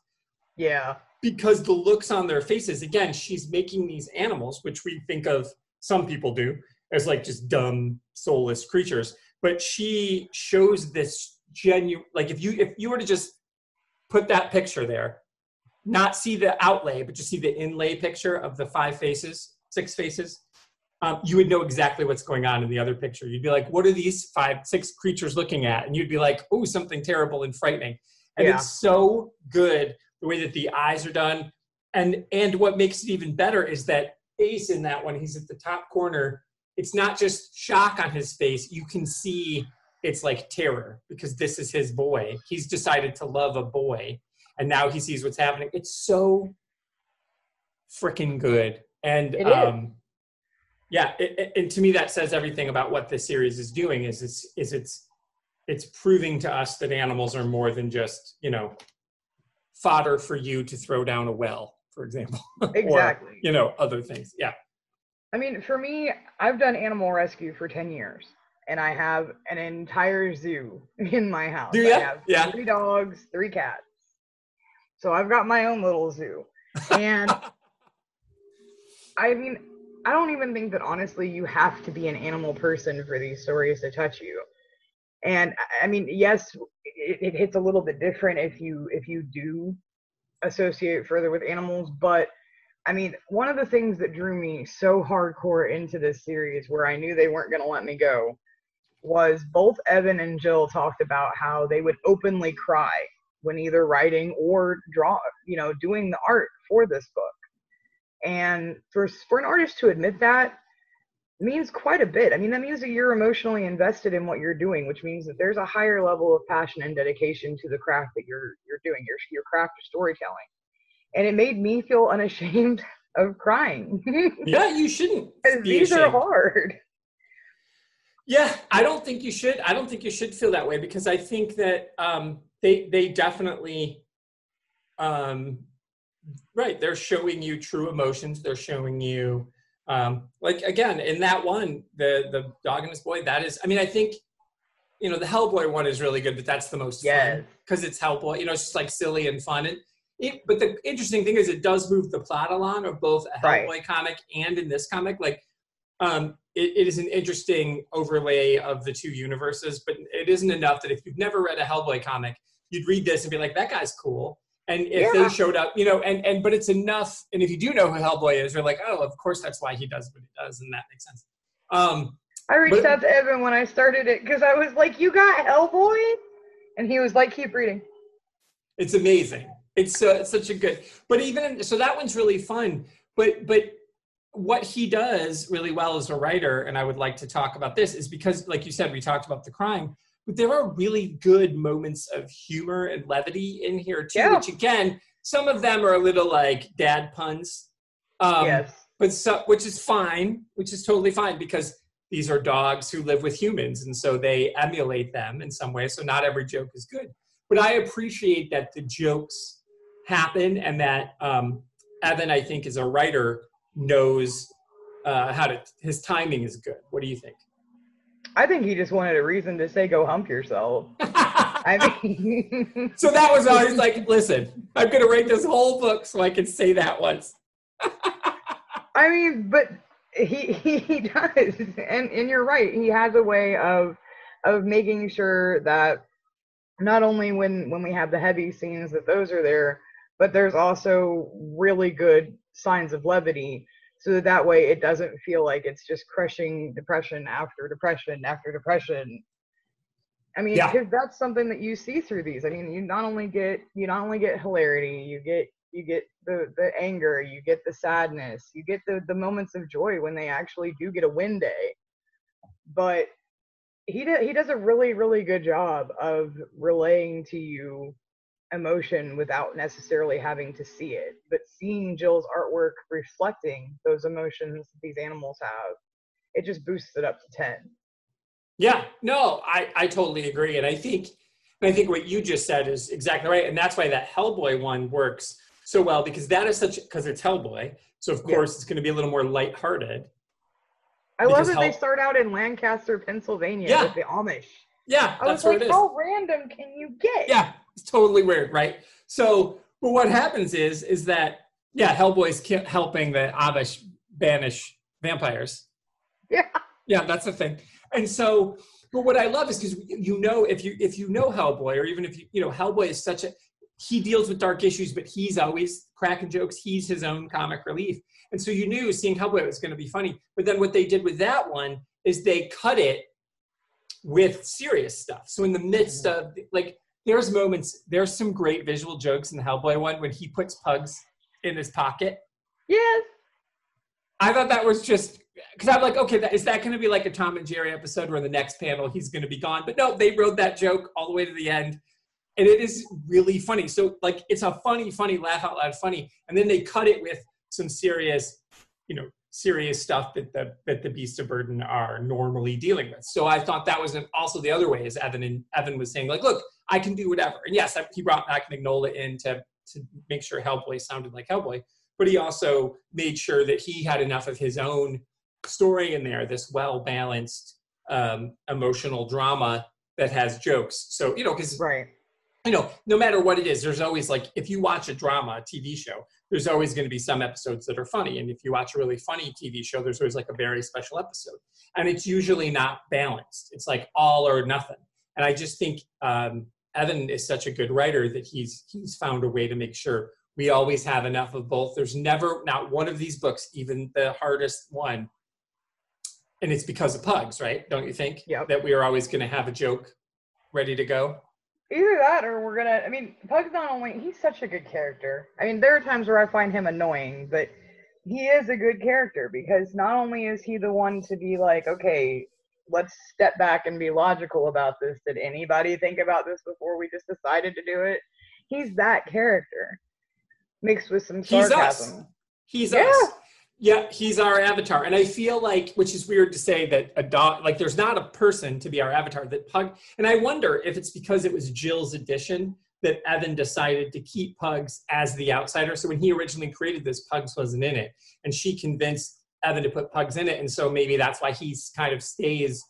Yeah. Because the looks on their faces again she's making these animals which we think of some people do as like just dumb soulless creatures. But she shows this genuine like if you if you were to just put that picture there not see the outlay but just see the inlay picture of the five faces six faces um, you would know exactly what's going on in the other picture. You'd be like what are these five six creatures looking at? And you'd be like oh something terrible and frightening. And Yeah. it's so good the way that the eyes are done. And and what makes it even better is that ace in that one he's at the top corner it's not just shock on his face. You can see it's like terror because this is his boy. He's decided to love a boy and now he sees what's happening. It's so freaking good. And um yeah it, it- and to me that says everything about what this series is doing is it's is it's it's proving to us that animals are more than just you know fodder for you to throw down a well for example or exactly. you know other things. Yeah I mean, for me, I've done animal rescue for 10 years, and I have an entire zoo in my house. Do I have Yeah. three dogs, three cats. So I've got my own little zoo. And I mean, I don't even think that honestly you have to be an animal person for these stories to touch you. And I- I mean, yes, it, it hits a little bit different if you if you do associate further with animals, but I mean, one of the things that drew me so hardcore into this series where I knew they weren't going to let me go was both Evan and Jill talked about how they would openly cry when either writing or draw, you know, doing the art for this book. And for for an artist to admit that means quite a bit. I mean, that means that you're emotionally invested in what you're doing, which means that there's a higher level of passion and dedication to the craft that you're you're doing, your your craft of storytelling. And it made me feel unashamed of crying. yeah you shouldn't these are hard. Yeah, I don't think you should. I don't think you should feel that way because I think that um, they they definitely, um, right. They're showing you true emotions. They're showing you, um, like again, in that one, the the dog and his boy. That is, I mean, I think, you know, the Hellboy one is really good, but that's the most fun because it's Hellboy. You know, it's just like silly and fun. And it, but the interesting thing is, it does move the plot along of both a Right. Hellboy comic and in this comic, like um, it, it is an interesting overlay of the two universes, but it isn't enough that if you've never read a Hellboy comic, you'd read this and be like, that guy's cool. And if Yeah. they showed up, you know, and, and but it's enough. And if you do know who Hellboy is, you're like, oh, of course that's why he does what he does, and that makes sense. Um, I reached But- out to Evan when I started it because I was like, "You got Hellboy," and he was like, "Keep reading." It's amazing. It's, uh, it's such a good. But even so, that one's really fun. But but what he does really well as a writer, and I would like to talk about this, is because, like you said, we talked about the crime, but there are really good moments of humor and levity in here too. Yeah. Which again, some of them are a little like dad puns. Um, yes. but so, which is fine, which is totally fine because these are dogs who live with humans, and so they emulate them in some way. So not every joke is good, but I appreciate that the jokes happen and that um, Evan, I think, as a writer, knows uh, how to. His timing is good. What do you think? I think he just wanted a reason to say, "Go hump yourself." I mean, so that was always like, listen, I'm going to write this whole book so I can say that once. I mean, but he he, he does, and and you're right. He has a way of of making sure that not only when when we have the heavy scenes that those are there, but there's also really good signs of levity, so that that way it doesn't feel like it's just crushing depression after depression after depression. I mean, Yeah. because that's something that you see through these. I mean, you not only get you not only get hilarity, you get you get the the anger, you get the sadness, you get the the moments of joy when they actually do get a win day. But he does he does a really really good job of relaying to you emotion without necessarily having to see it, but seeing Jill's artwork reflecting those emotions these animals have, it just boosts it up to ten. Yeah, no, I, I totally agree. And I think I think what you just said is exactly right. And that's why that Hellboy one works so well because that is such because it's Hellboy. So of Yeah. course it's going to be a little more lighthearted. I love that they start out in Lancaster, Pennsylvania Yeah. with the Amish. Yeah, I that's was like, it is. how random can you get? Yeah, it's totally weird, right? So, but what happens is is that yeah, Hellboy's ki- helping the Amish banish vampires. Yeah. Yeah, that's the thing. And so, but what I love is because you know if you if you know Hellboy or even if you you know Hellboy is such a he deals with dark issues, but he's always cracking jokes. He's his own comic relief, and so you knew seeing Hellboy was going to be funny. But then what they did with that one is they cut it with serious stuff. So in the midst mm-hmm. of like there's moments, there's some great visual jokes in the Hellboy one when he puts pugs in his pocket. Yes. I thought that was just because I'm like, okay, that, is that going to be like a Tom and Jerry episode where the next panel he's going to be gone? But no, they wrote that joke all the way to the end, and it is really funny. So like, it's a funny, funny, laugh out loud funny, and then they cut it with some serious, you know, serious stuff that the that the Beast of Burden are normally dealing with. So I thought that was an, also the other way, as Evan and Evan was saying, like, look, I can do whatever. And yes, he brought back Mignola in to to make sure Hellboy sounded like Hellboy but he also made sure that he had enough of his own story in there, this well balanced um, emotional drama that has jokes. So, you know, because, Right. you know, no matter what it is, there's always like, if you watch a drama, a TV show, there's always going to be some episodes that are funny. And if you watch a really funny TV show, there's always like a very special episode. And it's usually not balanced, it's like all or nothing. And I just think um, Evan is such a good writer that he's he's found a way to make sure we always have enough of both. There's never not one of these books, even the hardest one, and it's because of pugs, right? Don't you think? Yep. That we are always going to have a joke ready to go. Either that or we're gonna I mean, Pug's not only he's such a good character. I mean, there are times where I find him annoying, but he is a good character because not only is he the one to be like, okay, let's step back and be logical about this. Did anybody think about this before we just decided to do it? He's that character. Mixed with some sarcasm. He's us. He's Yeah. us. Yeah, he's our avatar. And I feel like, which is weird to say that a dog, like there's not a person to be our avatar that Pug, and I wonder if it's because it was Jill's addition that Evan decided to keep Pugs as the outsider. So when he originally created this, Pugs wasn't in it. And she convinced Evan to put Pugs in it. And so maybe that's why he's kind of stays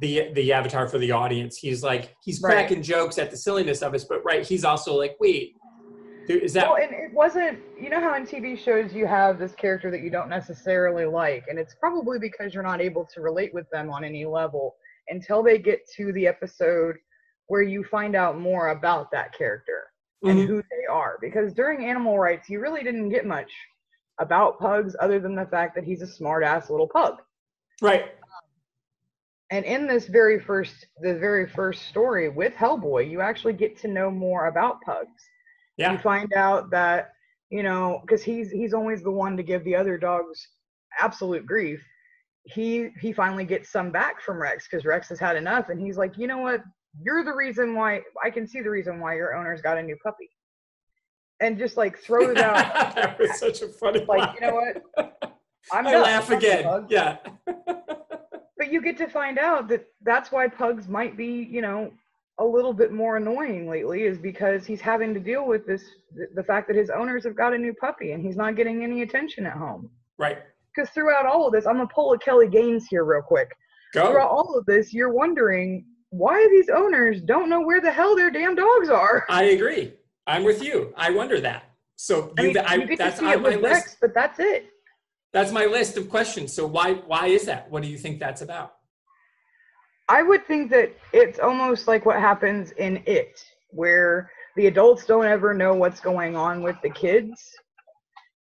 the the avatar for the audience. He's like, he's Right. cracking jokes at the silliness of us, but right, he's also like, wait, is that Well, and it wasn't. You know how in TV shows you have this character that you don't necessarily like, and it's probably because you're not able to relate with them on any level until they get to the episode where you find out more about that character and Mhm. who they are. Because during Animal Rights, you really didn't get much about pugs other than the fact that he's a smart ass little pug. right? and in this very first the very first story with hellboy you actually get to know more about pugs you find out that you know because he's he's always the one to give the other dogs absolute grief he he finally gets some back from rex because rex has had enough and he's like you know what you're the reason why i can see the reason why your owner's got a new puppy and just like throws out that was such a funny like line. you know what i'm I done. laugh again. Yeah. but you get to find out that that's why pugs might be you know a little bit more annoying lately is because he's having to deal with this the fact that his owners have got a new puppy and he's not getting any attention at home right. because throughout all of this i'm gonna pull a kelly gaines here real quick Go. throughout all of this you're wondering why these owners don't know where the hell their damn dogs are I agree. I'm with you. I wonder that. So i you, mean I, you get to that's see on it my with list. rex but that's it That's my list of questions. So why why is that? What do you think that's about? I would think that it's almost like what happens in it, where the adults don't ever know what's going on with the kids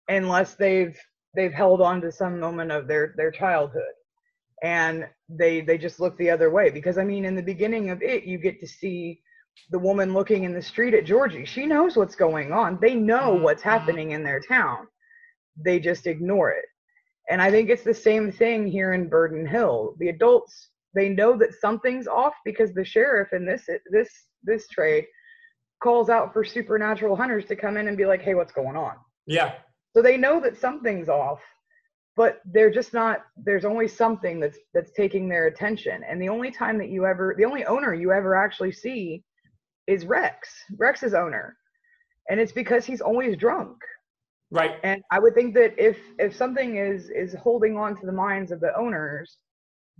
unless they've they've held on to some moment of their their childhood. And they they just look the other way because i mean in the beginning of it you get to see the woman looking in the street at georgie. She knows what's going on. They know mm-hmm. what's mm-hmm. happening in their town. They just ignore it. And i think it's the same thing here in burden hill. The adults they know that something's off because the sheriff in this this this trade calls out for supernatural hunters to come in and be like hey what's going on Yeah. so they know that something's off but they're just not there's only something that's that's taking their attention and the only time that you ever the only owner you ever actually see is rex rex's owner and it's because he's always drunk Right. and i would think that if if something is is holding on to the minds of the owners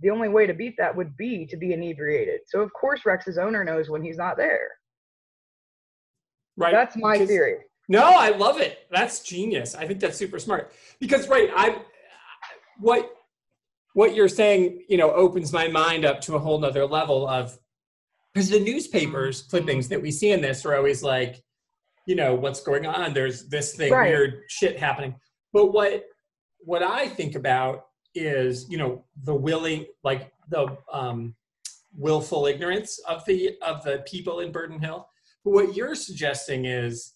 the only way to beat that would be to be inebriated so of course rex's owner knows when he's not there Right. that's my Because- theory No, I love it. That's genius. I think that's super smart. Because right, I what what you're saying, you know, opens my mind up to a whole nother level of because the newspapers mm-hmm. clippings that we see in this are always like, you know, what's going on? There's this thing, Right. weird shit happening. But what what I think about is, you know, the willing like the um willful ignorance of the of the people in Burden Hill. But what you're suggesting is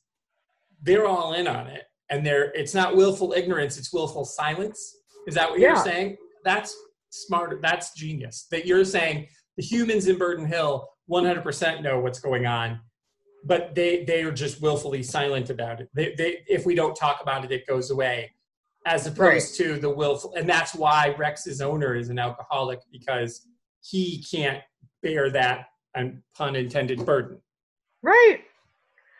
they're all in on it and they're it's not willful ignorance it's willful silence. Is that what Yeah. you're saying? That's smart that's genius. That you're saying the humans in burden hill 100% know what's going on but they they are just willfully silent about it. They, they if we don't talk about it it goes away as opposed to the willful and that's why rex's owner is an alcoholic because he can't bear that and pun intended burden right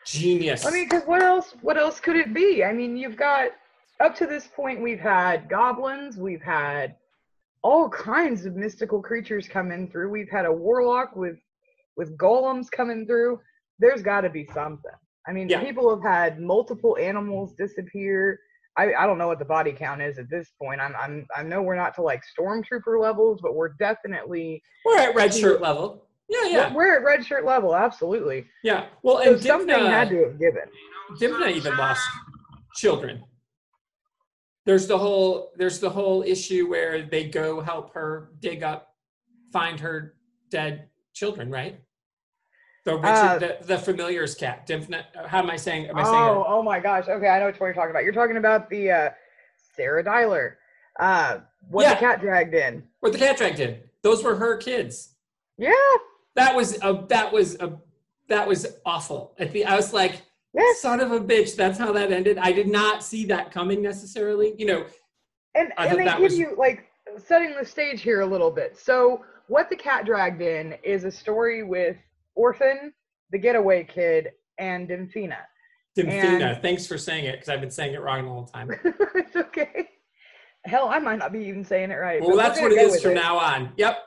genius I mean, because what else? What else could it be? I mean, you've got up to this point, we've had goblins, we've had all kinds of mystical creatures coming through. We've had a warlock with with golems coming through. There's got to be something. I mean, Yeah. people have had multiple animals disappear. I, I don't know what the body count is at this point. I'm I'm I know we're not to like stormtrooper levels, but we're definitely We're at red shirt level. Yeah, yeah, we're at red shirt level. Absolutely. yeah. Well, So and something had to have given. Dimna even lost children. There's the whole there's the whole issue where they go help her dig up, find her dead children, right? The Richard, Uh, the, the familiar's cat. Dimna, how am I saying? Am I saying? Oh, oh my gosh. Okay, I know which one you're talking about. You're talking about the uh, Sarah Dyer. Uh, what Yeah. the cat dragged in. What the cat dragged in? Those were her kids. Yeah. That was a that was a that was awful. At the I was like, Yes. son of a bitch. That's how that ended. I did not see that coming necessarily. You know, And I and they give was- you like setting the stage here a little bit. So what the cat dragged in is a story with Orphan, the getaway kid, and. Dymphina. And- Thanks for saying it because I've been saying it wrong the whole time. it's okay. Hell, I might not be even saying it right. Well, that's what it is from now on. Yep.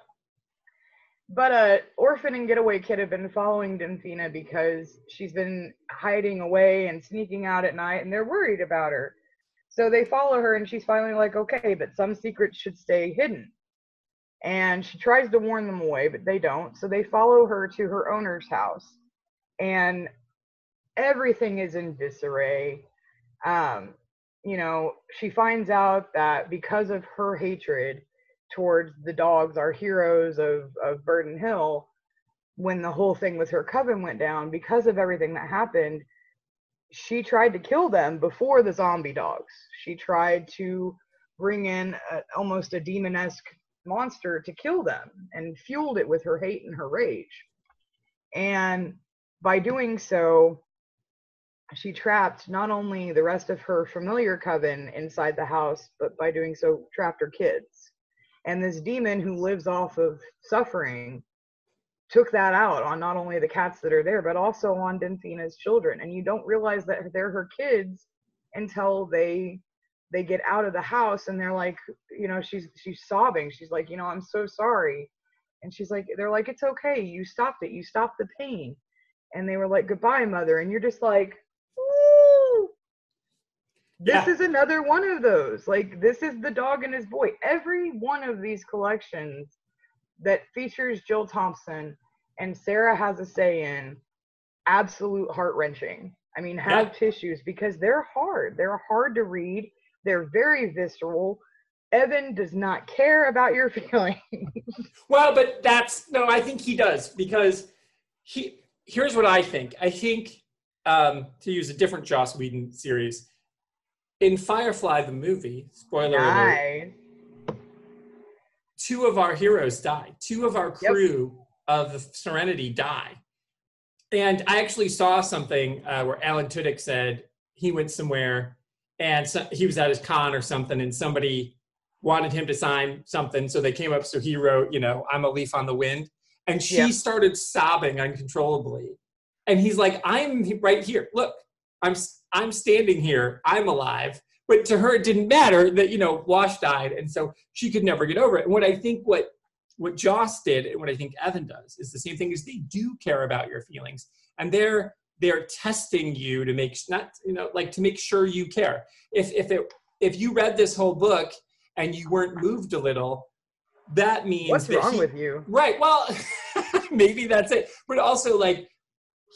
But uh, Orphan and Getaway Kid have been following Dymphina because she's been hiding away and sneaking out at night, and they're worried about her. So they follow her, and she's finally like, okay, but some secrets should stay hidden. And she tries to warn them away, but they don't. So they follow her to her owner's house, and everything is in disarray. Um, you know, she finds out that because of her hatred towards the dogs, our heroes of, of Burden Hill, when the whole thing with her coven went down, because of everything that happened, she tried to kill them before the zombie dogs. She tried to bring in a, almost a demonesque monster to kill them and fueled it with her hate and her rage. And by doing so, she trapped not only the rest of her familiar coven inside the house, but by doing so, trapped her kids. And this demon who lives off of suffering took that out on not only the cats that are there, but also on Denthina's children. And you don't realize that they're her kids until they they get out of the house and they're like, you know, she's she's sobbing. She's like, you know, I'm so sorry. And she's like, they're like, it's okay. You stopped it. You stopped the pain. And they were like, goodbye, mother. And you're just like. This Yeah. is another one of those. Like this is the dog and his boy. Every one of these collections that features Jill Thompson and Sarah has a say in, absolute heart wrenching. I mean, have Yeah. tissues because they're hard. They're hard to read. They're very visceral. Evan does not care about your feelings. Well, but that's no, I think he does because he here's what I think. I think um, to use a different Joss Whedon series, in Firefly the movie, spoiler alert, Nice. two of our heroes die. Two of our Yep. crew of the Serenity die. And I actually saw something uh, where Alan Tudyk said he went somewhere and so, he was at his con or something, and somebody wanted him to sign something. So they came up, so he wrote, you know, I'm a leaf on the wind. And she Yeah. started sobbing uncontrollably. And he's like, I'm right here. Look, I'm I'm standing here. I'm alive. But to her, it didn't matter that you know Wash died, and so she could never get over it. And what I think what what Joss did, and what I think Evan does, is the same thing. Is they do care about your feelings, and they're they're testing you to make not you know like to make sure you care. If if it if you read this whole book and you weren't moved a little, that means What's that wrong he- with you? Right. Well, maybe that's it. But also, like,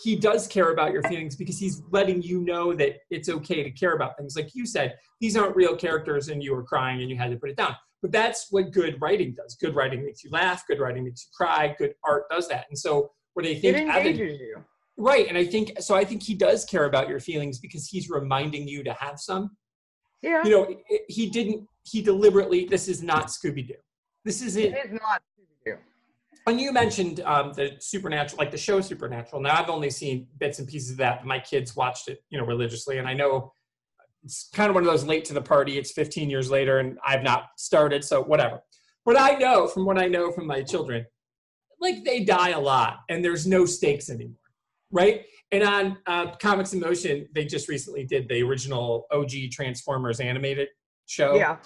he does care about your feelings because he's letting you know that it's okay to care about things. Like you said, these aren't real characters and you were crying and you had to put it down. But that's what good writing does. Good writing makes you laugh. Good writing makes you cry. Good art does that. And so, what I It think Evan, engages you. Right, and I think so. I think he does care about your feelings because he's reminding you to have some Yeah. you know, he didn't, he deliberately, this is not Scooby Doo. This isn't, it is not Scooby-Doo. and you mentioned um, the Supernatural, like the show Supernatural. Now, I've only seen bits and pieces of that. My kids watched it, you know, religiously. And I know it's kind of one of those late to the party. It's 15 years later and I've not started, so whatever. But I know from what I know from my children, like they die a lot and there's no stakes anymore, right? And on uh, Comics in Motion, they just recently did the original OG Transformers animated show Yeah.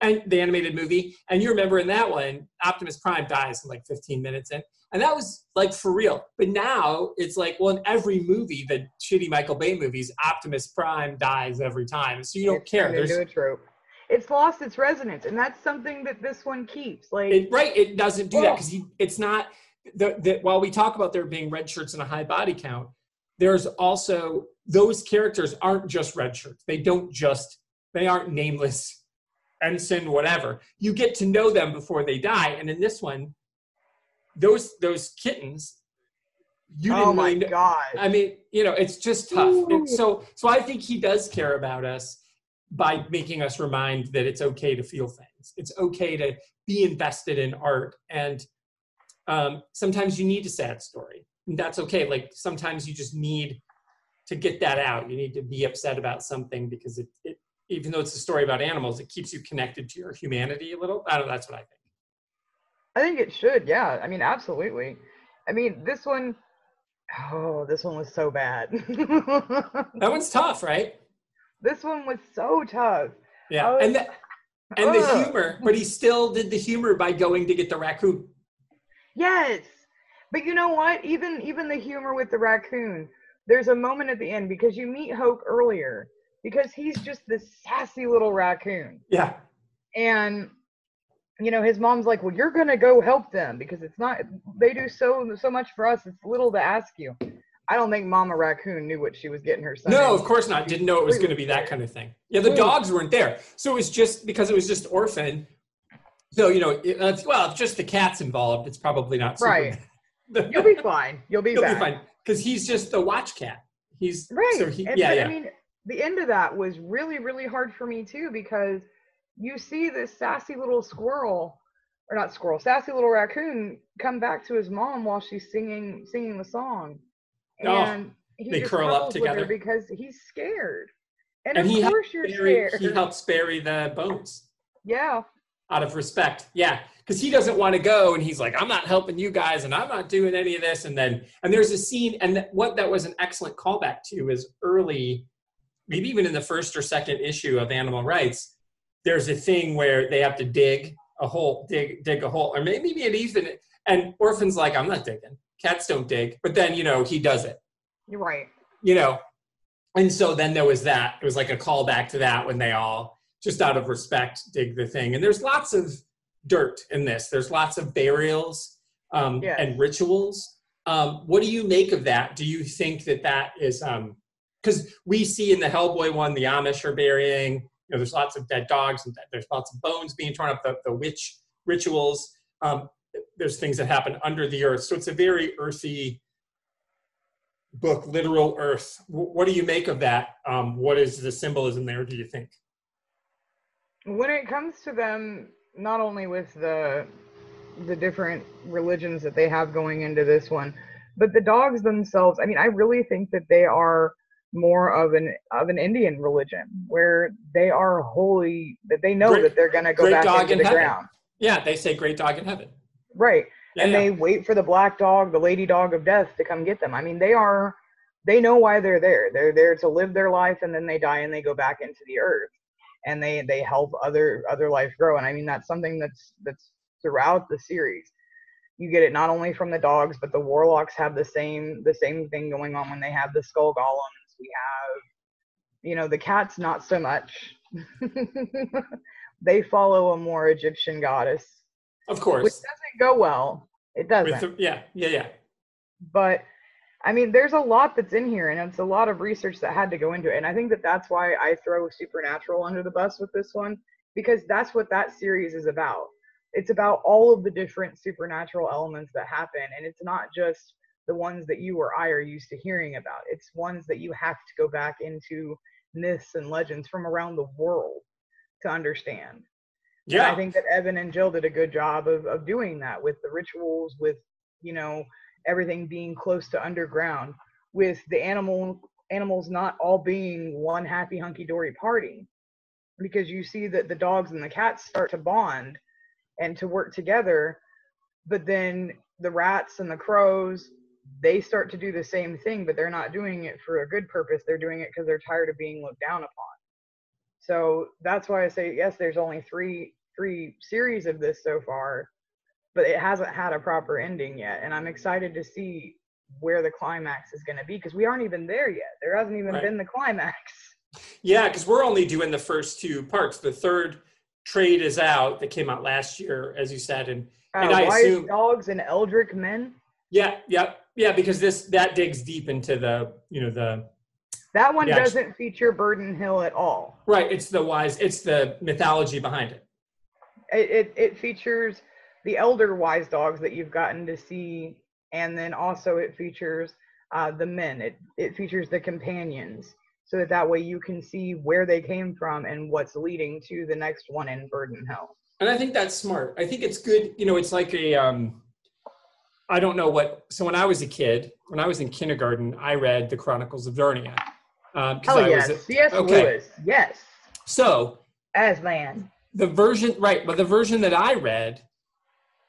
and the animated movie. And you remember in that one, Optimus Prime dies in like 15 minutes in. And that was like for real. But now it's like, well, in every movie, the shitty Michael Bay movies, Optimus Prime dies every time. So you don't It's care. There's a trope. It's lost its resonance, and that's something that this one keeps. Like, it, right. It doesn't do that Oh. because it's not the, the, while we talk about there being red shirts and a high body count, there's also those characters aren't just red shirts. They don't just, they aren't nameless ensign, whatever. You get to know them before they die. And in this one, those those kittens, you oh didn't oh my really know. god. I mean, you know, it's just tough. So, so I think he does care about us by making us remind that it's okay to feel things. It's okay to be invested in art, and um, sometimes you need a sad story, and that's okay. Like sometimes you just need to get that out. You need to be upset about something because it, it even though it's a story about animals, it keeps you connected to your humanity a little. I don't know. That's what I think. I think it should. Yeah. I mean, absolutely. I mean, this one oh this one was so bad. That one's tough, right? this one was so tough. Yeah, Oh, and the, and the humor, but he still did the humor by going to get the raccoon. Yes. But you know what? Even even the humor with the raccoon, there's a moment at the end because you meet Hope earlier because he's just this sassy little raccoon. Yeah, And you know, his mom's like, "Well, you're going to go help them because it's not they do so so much for us. It's little to ask you." I don't think Mama Raccoon knew what she was getting her son. no, of course not. Didn't know it was going to be that kind of thing. Yeah, the dogs weren't there, so it was just because it was just orphan. So you know, it- uh, well, if just the cat's involved, it's probably not super Right. bad. You'll be fine. You'll be back. be fine because he's just a watch cat. He's Right. So he, and, yeah, but, yeah. I mean, the end of that was really, really hard for me too because you see this sassy little squirrel, or not squirrel, sassy little raccoon come back to his mom while she's singing singing the song, Oh, and he they just curl up together. because he's scared. And, and of course you're bury, scared. he helps bury the bones yeah, out of respect. Yeah, because he doesn't want to go, and he's like, "I'm not helping you guys, and I'm not doing any of this." And then, and there's a scene, and what that was an excellent callback to is early, maybe even in the first or second issue of Animal Rights. There's a thing where they have to dig a hole, dig dig a hole, or maybe it even. And Orphan's like, "I'm not digging. Cats don't dig." But then you know he does it. you're right. you know and so then there was that it was like a callback to that when they all just out of respect dig the thing. And there's lots of dirt in this. There's lots of burials um, and rituals. Um, what do you make of that? Do you think that that is because we see in the hellboy one the amish are burying you know there's lots of dead dogs and there's lots of bones being torn up the, the witch rituals. Um, there's things that happen under the earth. So it's a very earthy book literal earth. Wh- what do you make of that? Um, what is the symbolism there do you think when it comes to them not only with the the different religions that they have going into this one but the dogs themselves i mean i really think that they are more of an of an indian religion where they are holy that they know Great- that they're going to go back dog into in the heaven. ground. Yeah they say great dog in heaven. Right. Yeah, and yeah. they wait for the black dog the lady dog of death to come get them. I mean they are they know why they're there. They're there to live their life and then they die and they go back into the earth and they they help other other life grow. And i mean that's something that's that's throughout the series. You get it not only from the dogs but the warlocks have the same the same thing going on when they have the skull golems. We have you know the cats not so much. They follow a more egyptian goddess. Of course. which doesn't go well. It doesn't. the, yeah yeah yeah. But I mean, there's a lot that's in here, and it's a lot of research that had to go into it. And I think that that's why I throw Supernatural under the bus with this one, because that's what that series is about. It's about all of the different supernatural elements that happen, and it's not just the ones that you or I are used to hearing about. It's ones that you have to go back into myths and legends from around the world to understand. And yeah I think that Evan and Jill did a good job of, of doing that with the rituals, with, you know, everything being close to underground, with the animal animals not all being one happy hunky dory party. Because you see that the dogs and the cats start to bond and to work together, but then the rats and the crows, they start to do the same thing, but they're not doing it for a good purpose. They're doing it because they're tired of being looked down upon. So that's why I say yes. There's only three three series of this so far, but it hasn't had a proper ending yet, and I'm excited to see where the climax is going to be because we aren't even there yet. There hasn't even Right. been the climax. Yeah, because we're only doing the first two parts. The third trade is out that came out last year, as you said, and Uh, And I wise assume- dogs and eldritch men. yeah, yeah, yeah, because this that digs deep into the you know the That one Yeah. doesn't feature Burden Hill at all. right. It's the wise. It's the mythology behind it. It, it it features the elder wise dogs that you've gotten to see, and then also it features uh, the men. It it features the companions, so that that way you can see where they came from and what's leading to the next one in Burden Hill. And I think that's smart. I think it's good. You know, it's like a um, I don't know what. So when I was a kid, when I was in kindergarten, I read the Chronicles of Narnia. Um, Oh yes, was a- yes, okay. Lewis, yes, so as man the version right but the version that i read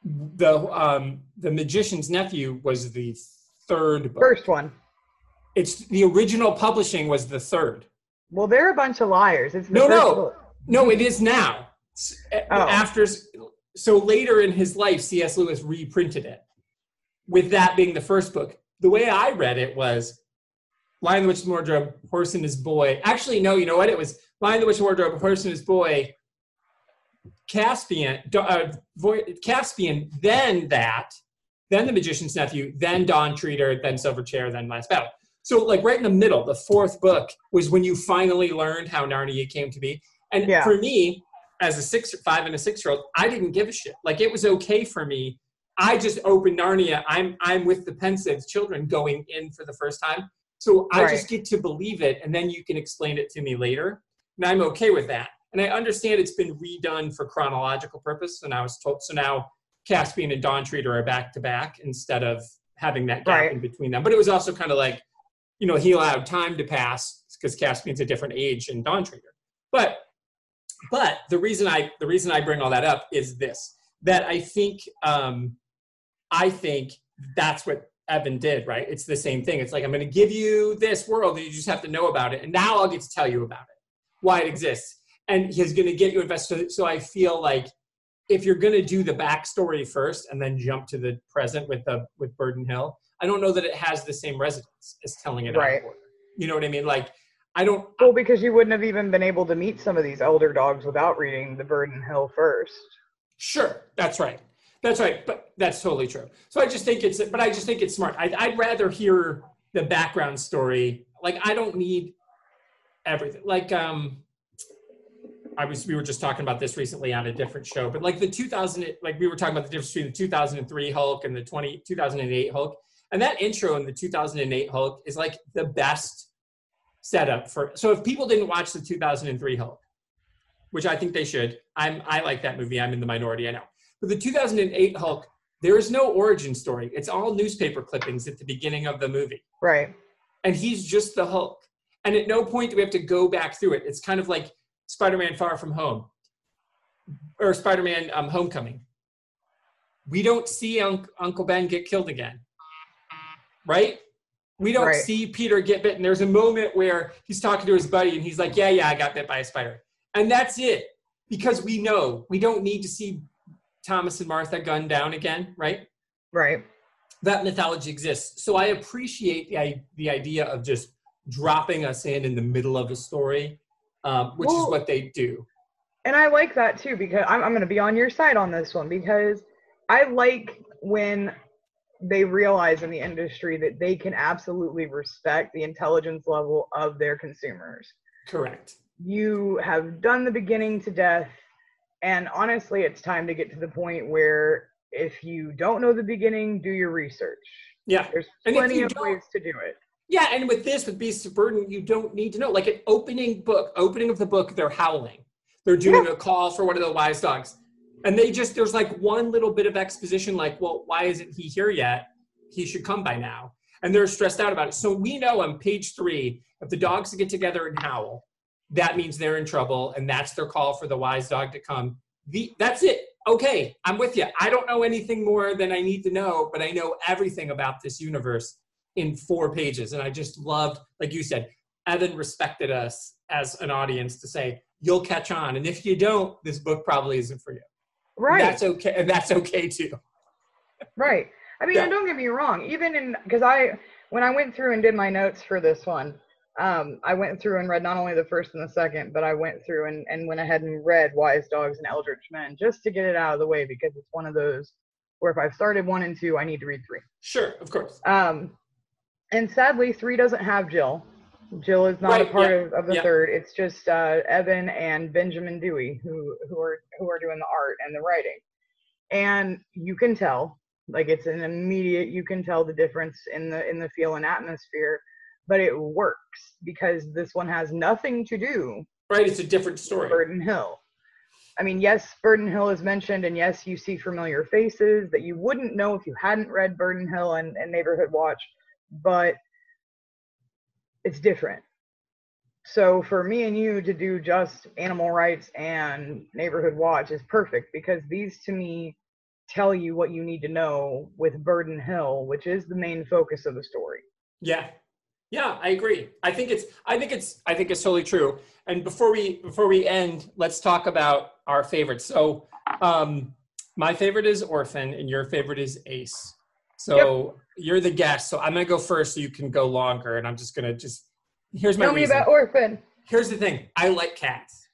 the um the magician's nephew was the third book First one. it's the original publishing was the third Well, they're a bunch of liars. It's the No, no. book. no it is now Oh. after so later in his life cs lewis reprinted it with that being the first book the way i read it was lion the witch and wardrobe horse and his boy actually no you know what it was lion the witch and wardrobe horse and his boy caspian uh, caspian then that then the magician's nephew then Dawn Treader then silver chair then last battle so like right in the middle the fourth book was when you finally learned how narnia came to be and Yeah. for me as a six, five, and a six-year-old, I didn't give a shit. Like it was okay for me. I just opened Narnia. I'm I'm with the Pevensies children going in for the first time, so I Right. just get to believe it, and then you can explain it to me later, and I'm okay with that. And I understand it's been redone for chronological purpose, and I was told so now Caspian and Dawn Treader are back to back instead of having that gap Right. in between them. But it was also kind of like, you know, he allowed time to pass because Caspian's a different age than Dawn Treader. But but the reason I the reason I bring all that up is this that I think um, I think that's what Evan did, right? It's the same thing. It's like I'm going to give you this world, and you just have to know about it, and now I'll get to tell you about it, why it exists, and he's going to get you invested. So I feel like if you're going to do the backstory first and then jump to the present with the with Burden Hill, I don't know that it has the same resonance as telling it Right. You know what I mean? Like I don't. Well, because you wouldn't have even been able to meet some of these elder dogs without reading the Burden Hill first. Sure, that's right. That's right, but that's totally true. So I just think it's, but I just think it's smart. I'd, I'd rather hear the background story. Like I don't need everything. Like um, I was, we were just talking about this recently on a different show, but like the 2000, like we were talking about the difference between the 2003 Hulk and the 20 2008 Hulk, and that intro in the 2008 Hulk is like the best setup for. So if people didn't watch the 2003 Hulk, which I think they should. I'm I like that movie. I'm in the minority, I know. But the 2008 Hulk, there is no origin story. It's all newspaper clippings at the beginning of the movie. Right. And he's just the Hulk. And at no point do we have to go back through it. It's kind of like Spider-Man Far From Home or Spider-Man um, Homecoming. We don't see Unc Uncle Ben get killed again. Right? We don't Right. see Peter get bitten. There's a moment where he's talking to his buddy and he's like, Yeah, yeah, I got bit by a spider. And that's it. Because we know we don't need to see Thomas and Martha gunned down again, right? Right. That mythology exists. So I appreciate the, the idea of just dropping us in in the middle of a story, um, which is what they do. And I like that too because I'm, I'm going to be on your side on this one because I like when they realize in the industry that they can absolutely respect the intelligence level of their consumers. Correct. You have done the beginning to death, and honestly, it's time to get to the point where if you don't know the beginning, do your research. Yeah. There's plenty of ways to do it. Yeah, and with this, with Beasts of Burden, you don't need to know. Like an opening book, opening of the book, they're howling. They're doing a call for one of the wise dogs. And they just, there's like one little bit of exposition, like, well, why isn't he here yet? He should come by now. And they're stressed out about it. So we know on page three, if the dogs get together and howl, that means they're in trouble. And that's their call for the wise dog to come. The, that's it. Okay, I'm with you. I don't know anything more than I need to know, but I know everything about this universe in four pages. And I just loved, like you said, Evan respected us as an audience to say, you'll catch on. And if you don't, this book probably isn't for you. Right. That's okay. And that's okay too. Right. I mean, Yeah. and don't get me wrong. Even in because I when I went through and did my notes for this one, um, I went through and read not only the first and the second, but I went through and, and went ahead and read Wise Dogs and Eldritch Men just to get it out of the way because it's one of those where if I've started one and two, I need to read three. Sure, of course. Um, and sadly, three doesn't have Jill. Jill is not a part yeah, of, of the yeah. third. It's just uh, Evan and Benjamin Dewey who who are who are doing the art and the writing. And you can tell, like it's an immediate. You can tell the difference in the in the feel and atmosphere, but it works because this one has nothing to do Right, it's a different story. Burden Hill. I mean, yes, Burden Hill is mentioned, and yes, you see familiar faces that you wouldn't know if you hadn't read Burden Hill and, and Neighborhood Watch, but it's different. So for me and you to do just Animal Rites and neighborhood watch is perfect because these to me tell you what you need to know with Burden Hill, which is the main focus of the story. Yeah. Yeah, I agree. I think it's I think it's I think it's totally true. And before we before we end, let's talk about our favorites. So um my favorite is Orphan and your favorite is Ace. So you're the guest. So I'm gonna go first so you can go longer and I'm just gonna just here's my Tell me about Orphan. Here's the thing. I like cats.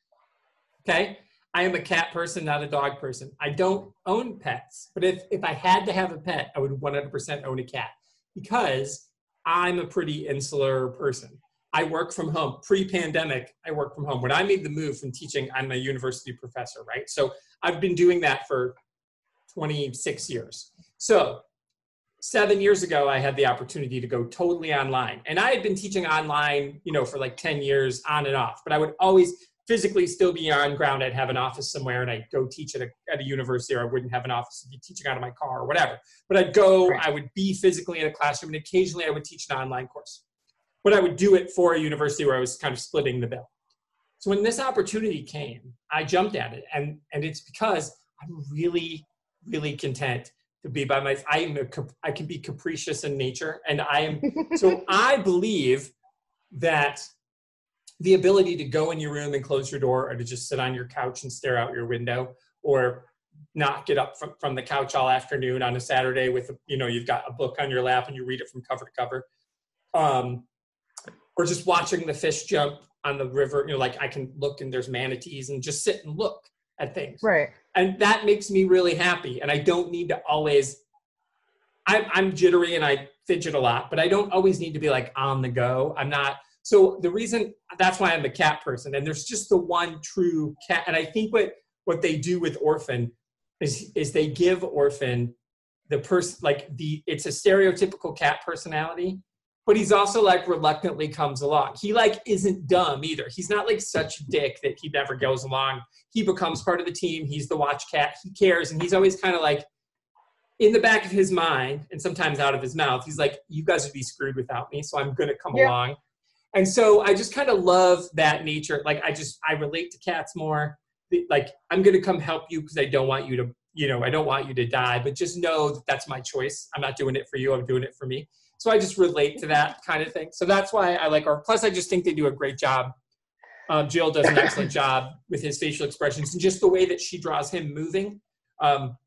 Okay? I am a cat person, not a dog person. I don't own pets, but if, if I had to have a pet, I would 100% own a cat because I'm a pretty insular person. I work from home. Pre-pandemic, I work from home. When I made the move from teaching, I'm a university professor, right? So I've been doing that for 26 years. So seven years ago, I had the opportunity to go totally online. And I had been teaching online, you know, for like 10 years on and off, but I would always physically still be on ground. I'd have an office somewhere and I'd go teach at a, at a university or I wouldn't have an office to be teaching out of my car or whatever. But I'd go, Right. I would be physically in a classroom and occasionally I would teach an online course. But I would do it for a university where I was kind of splitting the bill. So when this opportunity came, I jumped at it. And, and it's because I'm really, really content to be by my, I am a, I can be capricious in nature and I am so I believe that the ability to go in your room and close your door or to just sit on your couch and stare out your window or not get up from, from the couch all afternoon on a Saturday with, you know, you've got a book on your lap and you read it from cover to cover. Um, or just watching the fish jump on the river, you know, like I can look and there's manatees and just sit and look at things Right. and that makes me really happy and i don't need to always I'm, I'm jittery and i fidget a lot but i don't always need to be like on the go i'm not so the reason that's why i'm a cat person and there's just the one true cat and i think what what they do with orphan is is they give orphan the person like the it's a stereotypical cat personality but he's also like reluctantly comes along he like isn't dumb either he's not like such a dick that he never goes along he becomes part of the team. He's the watch cat. He cares, and he's always kind of like in the back of his mind, and sometimes out of his mouth. He's like, "You guys would be screwed without me, so I'm going to come Yeah. along." And so I just kind of love that nature. Like I just I relate to cats more. Like I'm going to come help you because I don't want you to, you know, I don't want you to die. But just know that that's my choice. I'm not doing it for you. I'm doing it for me. So I just relate to that kind of thing. So that's why I like her. Plus, I just think they do a great job um, Jill does an excellent job with his facial expressions and just the way that she draws him moving. Um,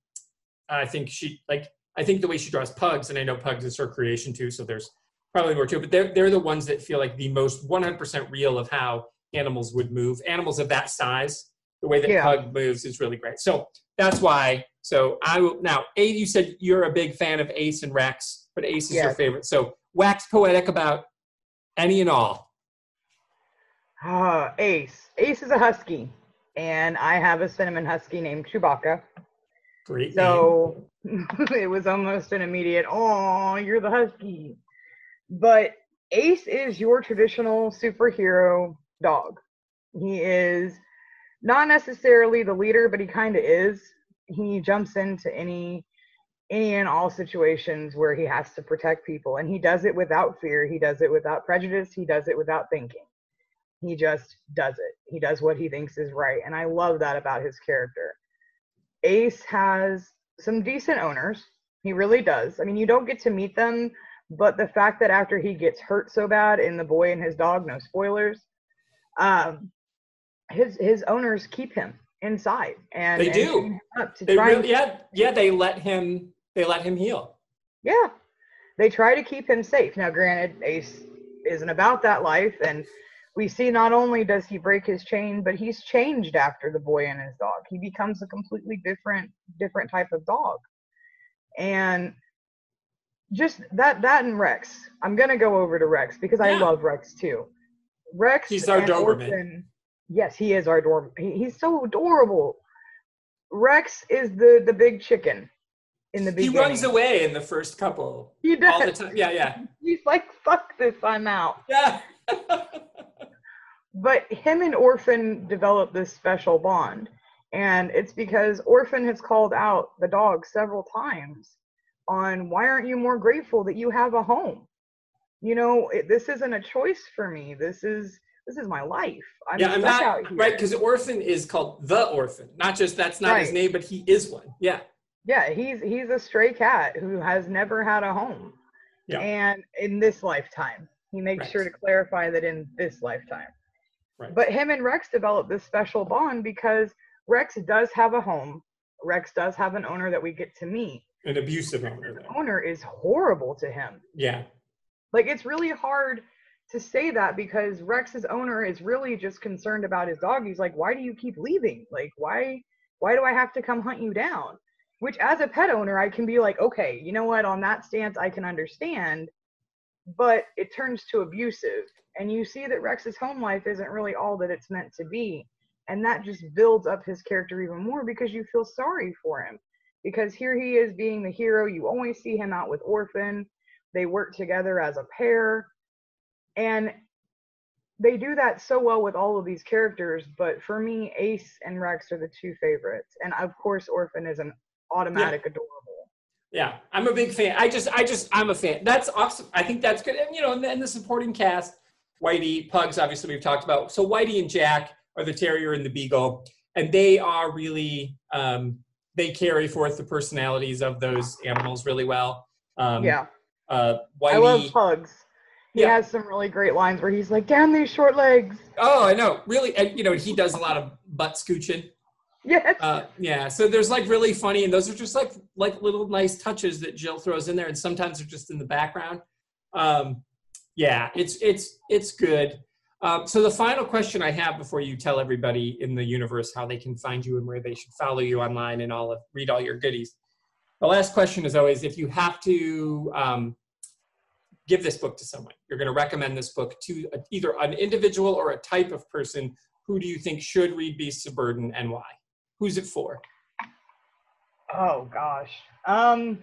I think she like I think the way she draws pugs, and I know pugs is her creation too, so there's probably more to it. But they're they're the ones that feel like the most 100% real of how animals would move. Animals of that size, the way that Yeah. pug moves is really great. So that's why. So I will now. A, you said you're a big fan of Ace and Rex, but Ace is your favorite. So wax poetic about any and all. Ah, Ace. Ace is a husky, and I have a cinnamon husky named Chewbacca. Great. So it was almost an immediate, oh, you're the husky. But Ace is your traditional superhero dog. He is not necessarily the leader, but he kind of is. He jumps into any any and all situations where he has to protect people and he does it without fear he does it without prejudice he does it without thinking he just does it he does what he thinks is right and i love that about his character ace has some decent owners he really does i mean you don't get to meet them but the fact that after he gets hurt so bad in the boy and his dog no spoilers um his his owners keep him inside and They and do. up to They try and really, yeah, yeah. They let him. They let him heal. Yeah. They try to keep him safe. Now, granted, Ace isn't about that life, and we see not only does he break his chain, but he's changed after the boy and his dog. He becomes a completely different, different type of dog. And just that, that and Rex. I'm gonna go over to Rex because I love Rex too. Rex. He's our Doberman. Yes, he is our Doberman. He, he's so adorable. Rex is the the big chicken in the He runs away in the first couple He does. all the time. Yeah, yeah, He's like, fuck this, I'm out. yeah. But him and Orphan develop this special bond. And it's because Orphan has called out the dog several times on why aren't you more grateful that you have a home? You know, it, this isn't a choice for me. This is this is my life. I'm yeah, I'm not right because orphan is called the orphan, not just that's not his name, but he is one. Yeah, Yeah, he's he's a stray cat who has never had a home. Yeah. And in this lifetime, he makes Right. sure to clarify that in this lifetime. right. But him and Rex developed this special bond because Rex does have a home. Rex does have an owner that we get to meet. an abusive owner. Owner is horrible to him. Yeah, Like it's really hard to say that because Rex's owner is really just concerned about his dog. He's like, "Why do you keep leaving? Like, why why do I have to come hunt you down?" Which as a pet owner, I can be like, "Okay, you know what? On that stance, I can understand." but it turns to abusive. And you see that Rex's home life isn't really all that it's meant to be. And that just builds up his character even more because you feel sorry for him. Because here he is being the hero. You always see him out with Orphan. They work together as a pair. And they do that so well with all of these characters. But for me, Ace and Rex are the two favorites. And of course, Orphan is an automatic adorable. Yeah, I'm a big fan. I just, I just, I'm a fan. That's awesome. I think that's good. And you know, and then the supporting cast, Whitey, Pugs, obviously we've talked about. So Whitey and Jack are the terrier and the beagle, and they are really, um, they carry forth the personalities of those animals really well. Um, yeah. Uh, Whitey. I love Pugs. He Yeah. has some really great lines where he's like, "Damn these short legs." Oh, I know. Really, and you know, he does a lot of butt scooching. Yes. Uh, yeah, so there's like really funny, and those are just like like little nice touches that Jill throws in there, and sometimes they're just in the background. Um, yeah, it's it's it's good. Um, so the final question I have before you tell everybody in the universe how they can find you and where they should follow you online and all of read all your goodies. The last question is always if you have to um, give this book to someone, you're going to recommend this book to a, either an individual or a type of person. Who do you think should read Beasts of Burden and why? Who's it for? Oh gosh. Um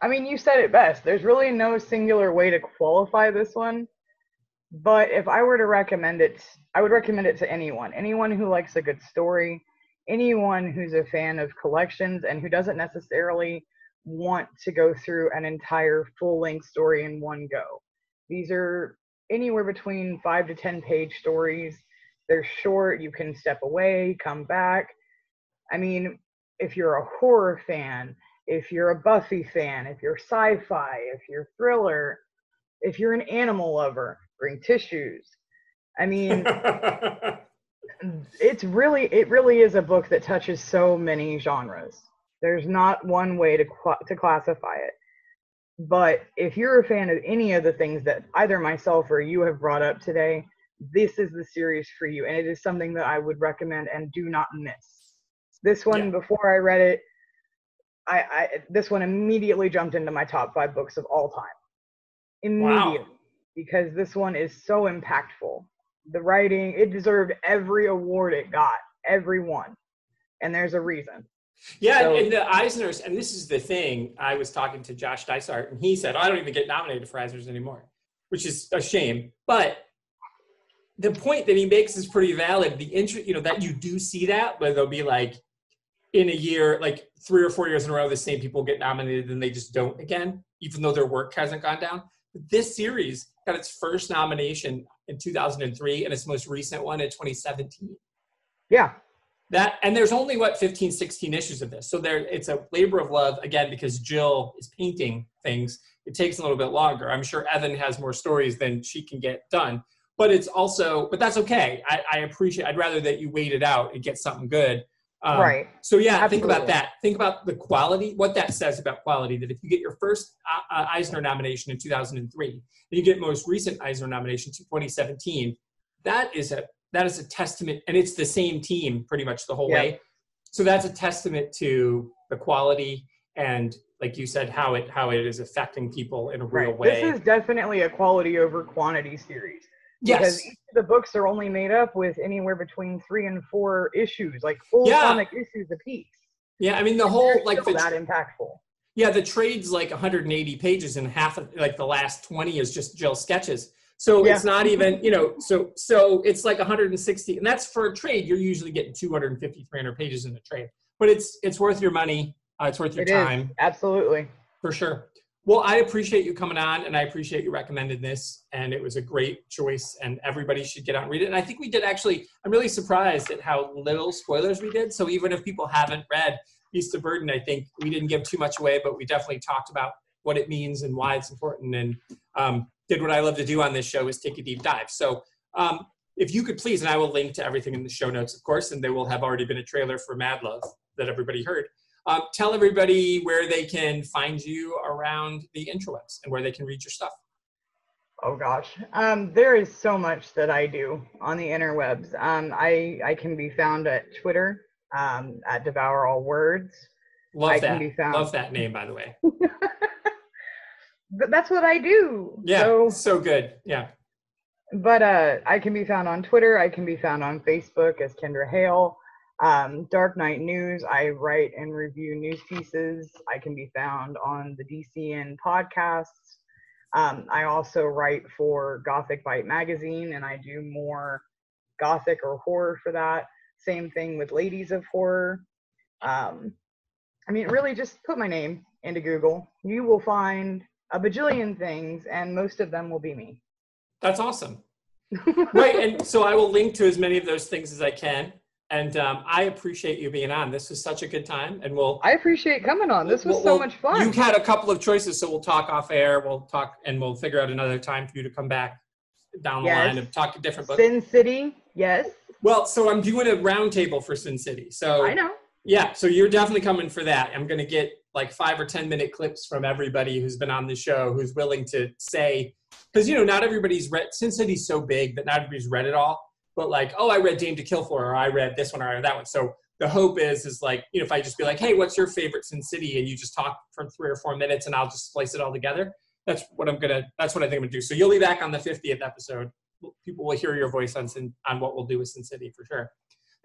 I mean, you said it best. There's really no singular way to qualify this one. But if I were to recommend it, I would recommend it to anyone. Anyone who likes a good story, anyone who's a fan of collections and who doesn't necessarily want to go through an entire full-length story in one go. These are anywhere between 5 to 10 page stories. They're short, you can step away, come back. I mean, if you're a horror fan, if you're a Buffy fan, if you're sci-fi, if you're thriller, if you're an animal lover, bring tissues. I mean, it's really it really is a book that touches so many genres. There's not one way to cla to classify it. But if you're a fan of any of the things that either myself or you have brought up today, this is the series for you and it is something that I would recommend and do not miss. This one Yeah. before I read it I, I this one immediately jumped into my top 5 books of all time. Immediately wow. because this one is so impactful. The writing, it deserved every award it got, every one. And there's a reason. Yeah, So- and the Eisners, and this is the thing. I was talking to Josh Dysart, and he said, "I don't even get nominated for Eisners anymore," which is a shame. But the point that he makes is pretty valid. The interest, you know, that you do see that, where they'll be like, in a year, like three or four years in a row, the same people get nominated, and they just don't again, even though their work hasn't gone down. But this series got its first nomination in 2003, and its most recent one in 2017 Yeah. that and there's only what 15 16 issues of this. So there it's a labor of love again because jill is painting things. It takes a little bit longer. I'm sure evan has more stories than she can get done. But it's also but that's okay. I, I appreciate i'd rather that you wait it out and get something good Um, right. so yeah think about that think about the quality what that says about quality that if you get your first uh, uh, eisner nomination in 2003 and you get most recent eisner nomination to 2017 that is a that is a testament and it's the same team pretty much the whole Yeah. way so that's a testament to the quality and like you said how it how it is affecting people in a real Right. way This is definitely a quality over quantity series. Yes Because each of the books are only made up with anywhere between three and four issues, like full Yeah. comic issues apiece. yeah i mean the whole They're like the that impactful. Yeah, the trade's like 180 pages, and half of like the last 20 is just Jill sketches. So Yeah. it's not even, you know, so so it's like 160, and that's for a trade. You're usually getting 250, 300 pages in the trade, but it's it's worth your money. Uh, it's worth your It is time absolutely. for sure. Well, I appreciate you coming on, and I appreciate you recommending this, and it was a great choice, and everybody should get out and read it. And I think we did actually. I'm really surprised at how little spoilers we did. So even if people haven't read Beast of Burden, I think we didn't give too much away, but we definitely talked about what it means and why it's important, and um, did what I love to do on this show is take a deep dive. So. Um, if you could please, and I will link to everything in the show notes, of course, and there will have already been a trailer for Mad Love that everybody heard. Um, tell everybody where they can find you around the interwebs and where they can read your stuff. Oh gosh, um, there is so much that I do on the interwebs. Um, I I can be found at Twitter um, at Devour All Words. Love I that. can be found. Love that name, by the way. but that's what I do. Yeah, So, so good. Yeah. but uh, I can be found on Twitter. I can be found on Facebook as Kendra Hale. Um, Dark Knight News. I write and review news pieces. I can be found on the DCN podcasts. Um, I also write for Gothic Bite magazine, and I do more gothic or horror for that. Same thing with Ladies of Horror. Um, I mean, really, just put my name into Google. You will find a bajillion things, and most of them will be me. That's awesome. right. And so I will link to as many of those things as I can. And um, I appreciate you being on. This was such a good time. And we'll. I appreciate coming on. This was we'll- so we'll- much fun. You had a couple of choices, so we'll talk off air. We'll talk and we'll figure out another time for you to come back down the Yes. line and talk a different book. Sin City, yes, Well, so I'm doing a roundtable for Sin City. So I know. Yeah, so you're definitely coming for that. I'm going to get like five or 10 minute clips from everybody who's been on the show who's willing to say, because, you know, not everybody's read, Sin City's so big that not everybody's read it all, but like, oh, I read Dame to Kill For, or I read this one, or I read that one. So the hope is, is like, you know, if I just be like, hey, what's your favorite Sin City? And you just talk for three or four minutes and I'll just splice it all together. That's what I'm going to, that's what I think I'm going to do. So you'll be back on the 50th episode. People will hear your voice on, Sin, on what we'll do with Sin City for sure.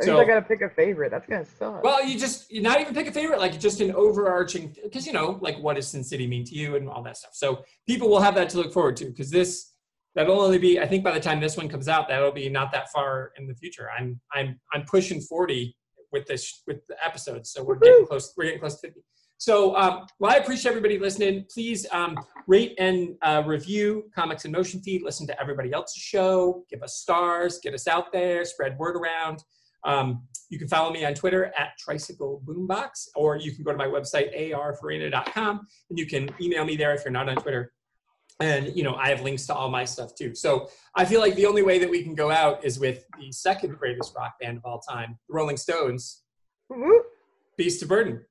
At least I gotta pick a favorite. That's gonna suck. Well, you just you not even pick a favorite, like just an overarching, because you know, like what does Sin City mean to you and all that stuff. So people will have that to look forward to because this that'll only be, I think, by the time this one comes out, that'll be not that far in the future. I'm I'm I'm pushing forty with this with the episodes, so we're getting close. We're getting close to fifty. So, um, well, I appreciate everybody listening. Please um, rate and uh, review Comics in Motion Feed. Listen to everybody else's show. Give us stars. Get us out there. Spread word around. Um, you can follow me on Twitter at Tricycle Boombox, or you can go to my website, arfarina.com, and you can email me there if you're not on Twitter. And, you know, I have links to all my stuff too. So I feel like the only way that we can go out is with the second greatest rock band of all time, the Rolling Stones, Woo-woo. Beast of Burden.